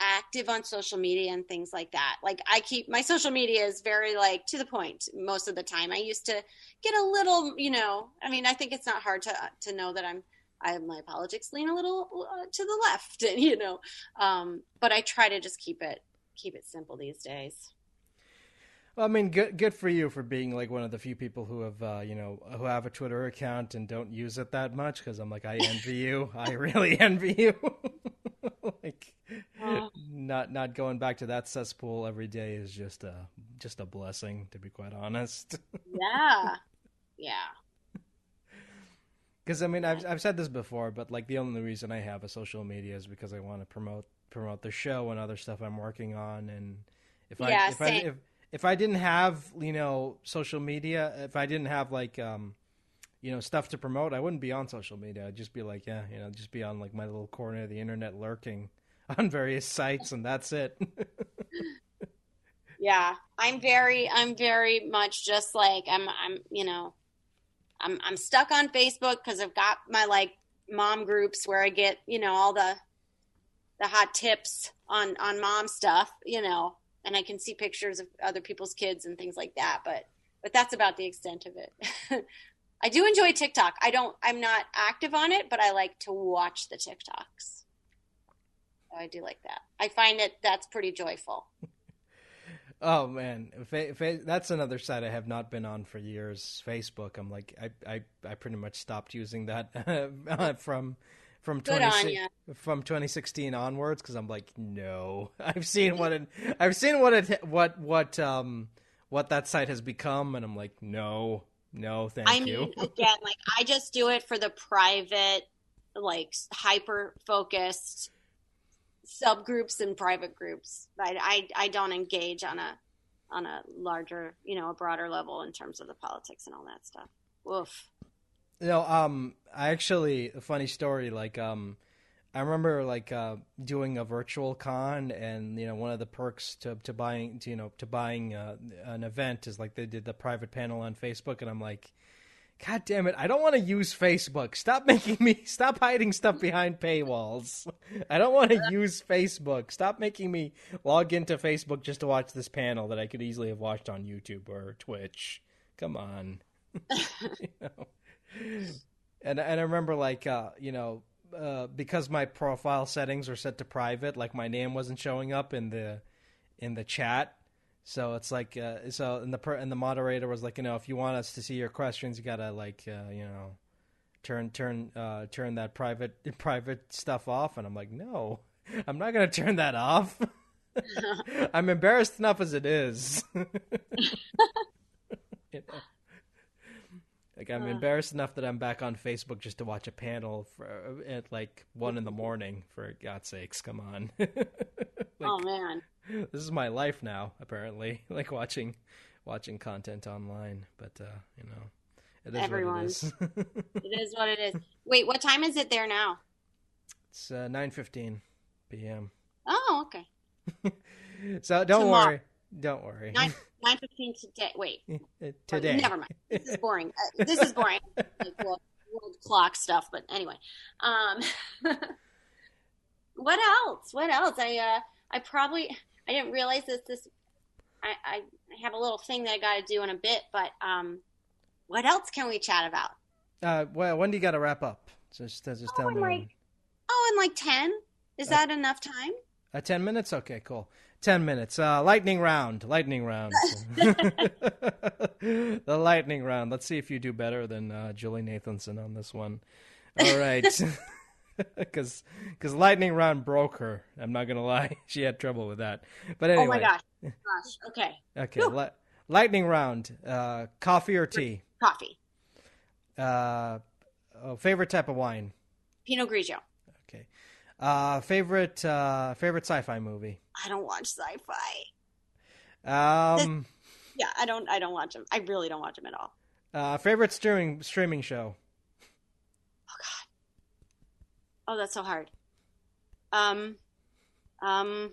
Speaker 4: active on social media and things like that. Like I keep my social media is very like to the point most of the time. I used to get a little, you know, I mean, I think it's not hard to to know that I'm I have my politics lean a little uh, to the left, and you know. Um but I try to just keep it keep it simple these days.
Speaker 3: Well, I mean, good good for you for being like one of the few people who have uh, you know who have a Twitter account and don't use it that much. Because I'm like, I envy you. I really envy you. like, uh, not not going back to that cesspool every day is just a just a blessing, to be quite honest.
Speaker 4: yeah, yeah.
Speaker 3: Because I mean, I've I've said this before, but like the only reason I have a social media is because I want to promote promote the show and other stuff I'm working on, and if
Speaker 4: yeah,
Speaker 3: I if
Speaker 4: same.
Speaker 3: I if if I didn't have you know social media, if I didn't have like um, you know stuff to promote, I wouldn't be on social media. I'd just be like, yeah, you know, just be on like my little corner of the internet, lurking on various sites, and that's it.
Speaker 4: yeah, I'm very, I'm very much just like I'm, I'm, you know, I'm, I'm stuck on Facebook because I've got my like mom groups where I get, you know, all the, the hot tips on on mom stuff, you know, and I can see pictures of other people's kids and things like that. But but that's about the extent of it. I do enjoy TikTok. I don't. I'm not active on it, but I like to watch the TikToks. I do like that. I find that that's pretty joyful.
Speaker 3: Oh man, fa- fa- that's another site I have not been on for years. Facebook. I'm like, I I, I pretty much stopped using that from from 20, from 2016 onwards because I'm like, no, I've seen what it, I've seen what it, what what um what that site has become, and I'm like, no, no, thank
Speaker 4: I
Speaker 3: you.
Speaker 4: mean, again, like I just do it for the private, like hyper focused subgroups and private groups. I, I I don't engage on a on a larger, you know, a broader level in terms of the politics and all that stuff. Woof.
Speaker 3: No, um, I actually a funny story. Like, um, I remember like uh, doing a virtual con, and you know, one of the perks to to buying, to, you know, to buying uh, an event is like they did the private panel on Facebook, and I'm like, God damn it! I don't want to use Facebook. Stop making me stop hiding stuff behind paywalls. I don't want to use Facebook. Stop making me log into Facebook just to watch this panel that I could easily have watched on YouTube or Twitch. Come on. you know? and and I remember like uh, you know uh, because my profile settings are set to private, like my name wasn't showing up in the in the chat. So it's like uh, so and the per- and the moderator was like you know if you want us to see your questions you gotta like uh, you know turn turn uh, turn that private private stuff off and I'm like no I'm not gonna turn that off. I'm embarrassed enough as it is. you know? Like I'm uh, embarrassed enough that I'm back on Facebook just to watch a panel for, at like one in the morning. For God's sakes, come on!
Speaker 4: like, oh man,
Speaker 3: this is my life now. Apparently, like watching watching content online. But uh, you know,
Speaker 4: it is Everyone's. what it is. it is what it is. Wait, what time is it there now?
Speaker 3: It's uh, nine fifteen p.m.
Speaker 4: Oh, okay.
Speaker 3: so don't Tomorrow. worry. Don't worry.
Speaker 4: Nine nine fifteen today. Wait,
Speaker 3: today.
Speaker 4: never mind. This is boring. Uh, this is boring. like, well, world clock stuff. But anyway, um, what else? What else? I uh, I probably I didn't realize this. This I, I have a little thing that I got to do in a bit. But um, what else can we chat about?
Speaker 3: Uh, well, when do you got to wrap up? Just, just
Speaker 4: oh,
Speaker 3: tell me.
Speaker 4: Like, oh, in like ten. Is that enough time?
Speaker 3: Uh, 10 minutes? Okay, cool. 10 minutes. Uh, lightning round. Lightning round. the lightning round. Let's see if you do better than uh, Julie Nathanson on this one. All right. Because because lightning round broke her. I'm not going to lie. She had trouble with that. But anyway.
Speaker 4: Oh my gosh. Gosh. Okay.
Speaker 3: Okay. Li- lightning round. Uh, coffee or tea?
Speaker 4: Coffee.
Speaker 3: Uh, oh, favorite type of wine?
Speaker 4: Pinot Grigio.
Speaker 3: Okay. Uh, favorite uh, favorite sci-fi movie?
Speaker 4: I don't watch sci-fi.
Speaker 3: Um,
Speaker 4: Yeah, I don't. I don't watch them. I really don't watch them at all.
Speaker 3: uh, favorite streaming streaming show?
Speaker 4: Oh God. Oh, that's so hard. Um, um,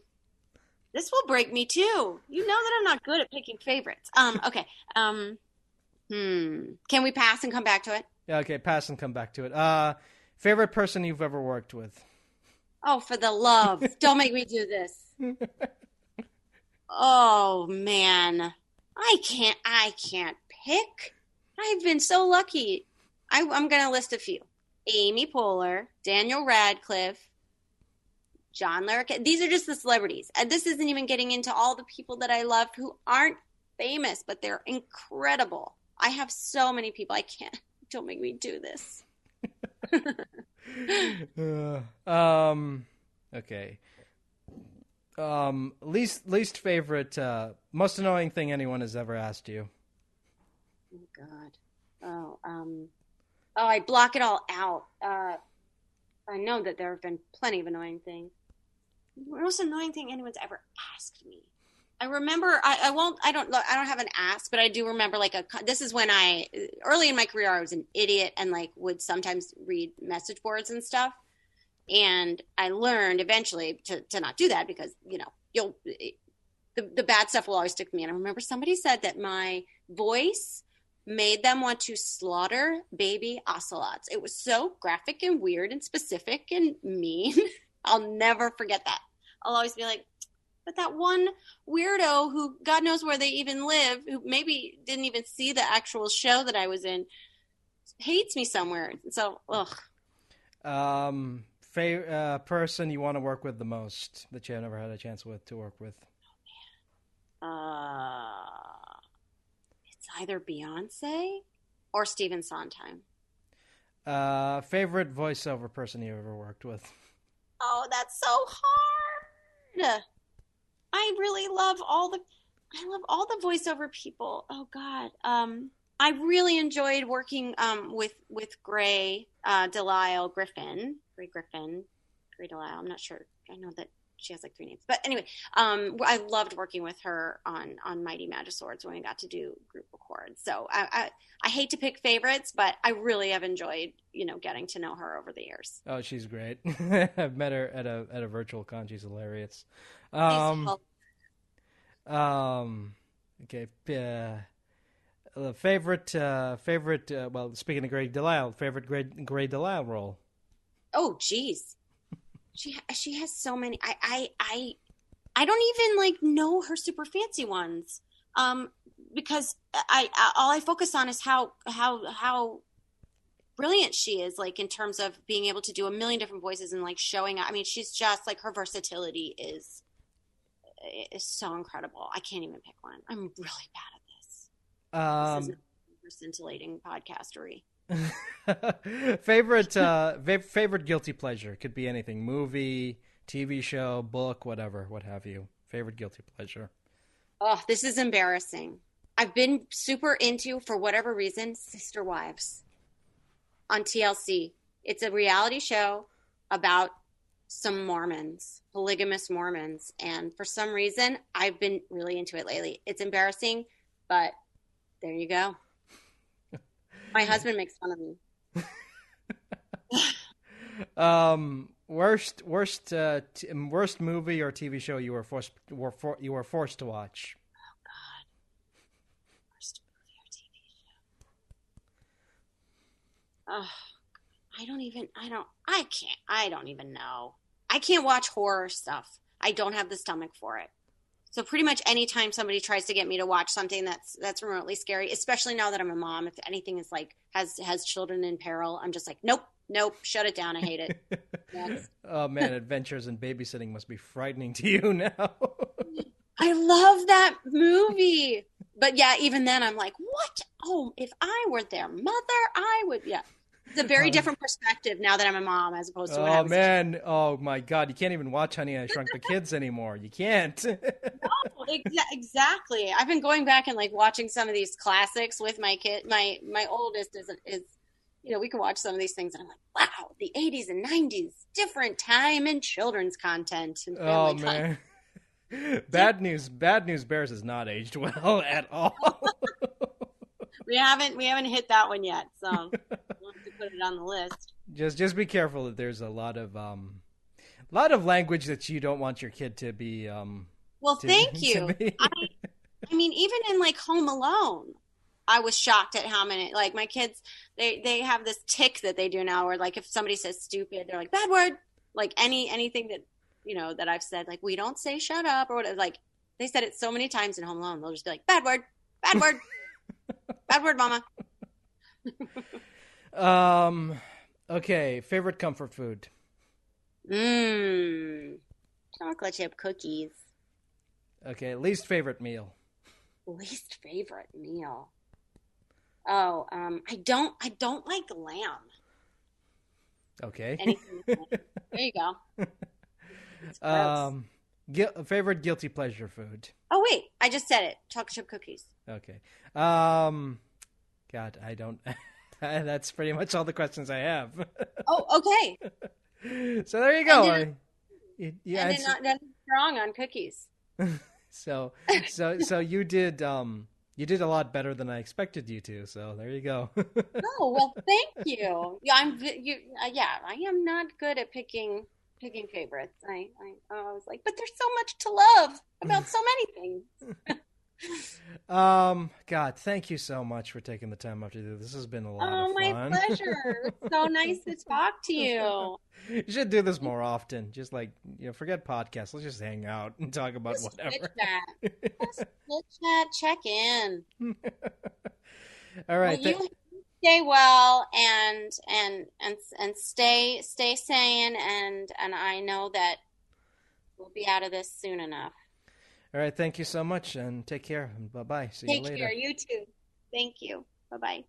Speaker 4: this will break me too. You know that I'm not good at picking favorites. Um, okay. Um, hmm. Can we pass and come back to it?
Speaker 3: Yeah, okay, pass and come back to it. Uh, favorite person you've ever worked with?
Speaker 4: Oh, for the love! don't make me do this. Oh man, I can't. I can't pick. I've been so lucky. I, I'm going to list a few: Amy Poehler, Daniel Radcliffe, John Larroquette. These are just the celebrities, and this isn't even getting into all the people that I love who aren't famous, but they're incredible. I have so many people. I can't. Don't make me do this.
Speaker 3: Um, okay. Um, least least favorite, uh, most annoying thing anyone has ever asked you.
Speaker 4: Oh God. Oh, um, oh, I block it all out. Uh, I know that there have been plenty of annoying things. Most annoying thing anyone's ever asked me. I remember. I, I won't. I don't. I don't have an ask, but I do remember. Like a. This is when I early in my career, I was an idiot and like would sometimes read message boards and stuff. And I learned eventually to to not do that because you know you'll the the bad stuff will always stick to me. And I remember somebody said that my voice made them want to slaughter baby ocelots. It was so graphic and weird and specific and mean. I'll never forget that. I'll always be like, but that one weirdo who God knows where they even live, who maybe didn't even see the actual show that I was in, hates me somewhere. So, ugh.
Speaker 3: Um, fa- uh, person you want to work with the most that you have never had a chance with to work with.
Speaker 4: Uh, it's either Beyonce or Stephen Sondheim.
Speaker 3: Uh, favorite voiceover person you ever worked with.
Speaker 4: Oh, that's so hard. I really love all the I love all the voiceover people. Oh god. Um I really enjoyed working um with with Grey uh Delisle Griffin. Grey Griffin. Grey Delisle. I'm not sure. I know that she has like three names. But anyway, um I loved working with her on on Mighty Magiswords when we got to do group records. So I, I I hate to pick favorites, but I really have enjoyed, you know, getting to know her over the years.
Speaker 3: Oh, she's great. I've met her at a at a virtual con. She's hilarious. Um, um, okay. Uh, favorite, uh, favorite. Uh, well, speaking of Grey Delisle, favorite Grey Grey Delisle role.
Speaker 4: Oh, jeez. she she has so many. I I I I don't even like know her super fancy ones. Um, because I, I all I focus on is how how how brilliant she is like in terms of being able to do a million different voices and like showing i mean she's just like her versatility is is so incredible. I can't even pick one. I'm really bad at this.
Speaker 3: Um,
Speaker 4: this is scintillating podcastery.
Speaker 3: Favorite, uh, fa- favorite guilty pleasure. Could be anything: movie, TV show, book, whatever, what have you. Favorite guilty pleasure.
Speaker 4: oh this is embarrassing. I've been super into for whatever reason sister wives on tlc it's a reality show about some mormons polygamous mormons and for some reason i've been really into it lately it's embarrassing but there you go my husband makes fun of me
Speaker 3: Um, worst, worst, uh, t- worst movie or TV show you were forced were for, you were forced to watch.
Speaker 4: Oh God, worst movie or TV show. Oh, I don't even. I don't. I can't. I don't even know. I can't watch horror stuff. I don't have the stomach for it. So pretty much anytime somebody tries to get me to watch something that's that's remotely scary, especially now that I'm a mom, if anything is like has has children in peril, I'm just like, nope, nope, shut it down. I hate it.
Speaker 3: Oh man, Adventures in Babysitting must be frightening to you now.
Speaker 4: I love that movie. But yeah, even then I'm like, what? Oh, if I were their mother, I would. Yeah. It's a very different perspective now that I'm a mom as opposed to when I
Speaker 3: oh
Speaker 4: was
Speaker 3: man, oh my god, you can't even watch Honey I Shrunk the Kids anymore. You can't.
Speaker 4: No, exa- exactly. I've been going back and like watching some of these classics with my kid. My my oldest is is you know we can watch some of these things and I'm like, wow, the 80s and 90s, different time and children's content. And
Speaker 3: oh
Speaker 4: family content.
Speaker 3: man. Bad news. Bad news. Bears has not aged well at all.
Speaker 4: we haven't we haven't hit that one yet, so we'll have to put it on the list.
Speaker 3: just just be careful that there's a lot of um, a lot of language that you don't want your kid to be um.
Speaker 4: Well,
Speaker 3: to-
Speaker 4: thank you. I, I mean, even in like Home Alone, I was shocked at how many like my kids they they have this tick that they do now where like if somebody says stupid, they're like bad word. Like any anything that you know that I've said, like we don't say shut up or whatever. Like they said it so many times in Home Alone, they'll just be like bad word, bad word, bad word, mama.
Speaker 3: Um. Okay. Favorite comfort food.
Speaker 4: Mmm, chocolate chip cookies.
Speaker 3: Okay. Least favorite meal.
Speaker 4: Least favorite meal. Oh, um, I don't I don't like lamb.
Speaker 3: Okay.
Speaker 4: Anything. There you go.
Speaker 3: Um. Gu- favorite guilty pleasure food.
Speaker 4: Oh wait, I just said it. Chocolate chip cookies.
Speaker 3: Okay. Um. God, I don't. That's pretty much all the questions I have.
Speaker 4: Oh, okay.
Speaker 3: so there you go.
Speaker 4: And
Speaker 3: you, you
Speaker 4: and then not then strong on cookies.
Speaker 3: so so so you did um you did a lot better than I expected you to. So there you go.
Speaker 4: Oh well, thank you. Yeah, I'm. You, uh, yeah, I am not good at picking picking favorites. I, I, I was like, but there's so much to love about so many things.
Speaker 3: Um, God, thank you so much for taking the time out to do this. This has been a lot
Speaker 4: Oh,
Speaker 3: of
Speaker 4: my pleasure. So nice to talk to you.
Speaker 3: you should do this more often. Just like you know, forget podcasts. Let's just hang out and talk about
Speaker 4: Just
Speaker 3: whatever.
Speaker 4: Just chat. Check in.
Speaker 3: All right.
Speaker 4: well, you stay well and and and and stay stay sane and and I know that we'll be out of this soon enough.
Speaker 3: All right. Thank you so much, and take care. Bye bye. See you later.
Speaker 4: Take care. You too. Thank you. Bye bye.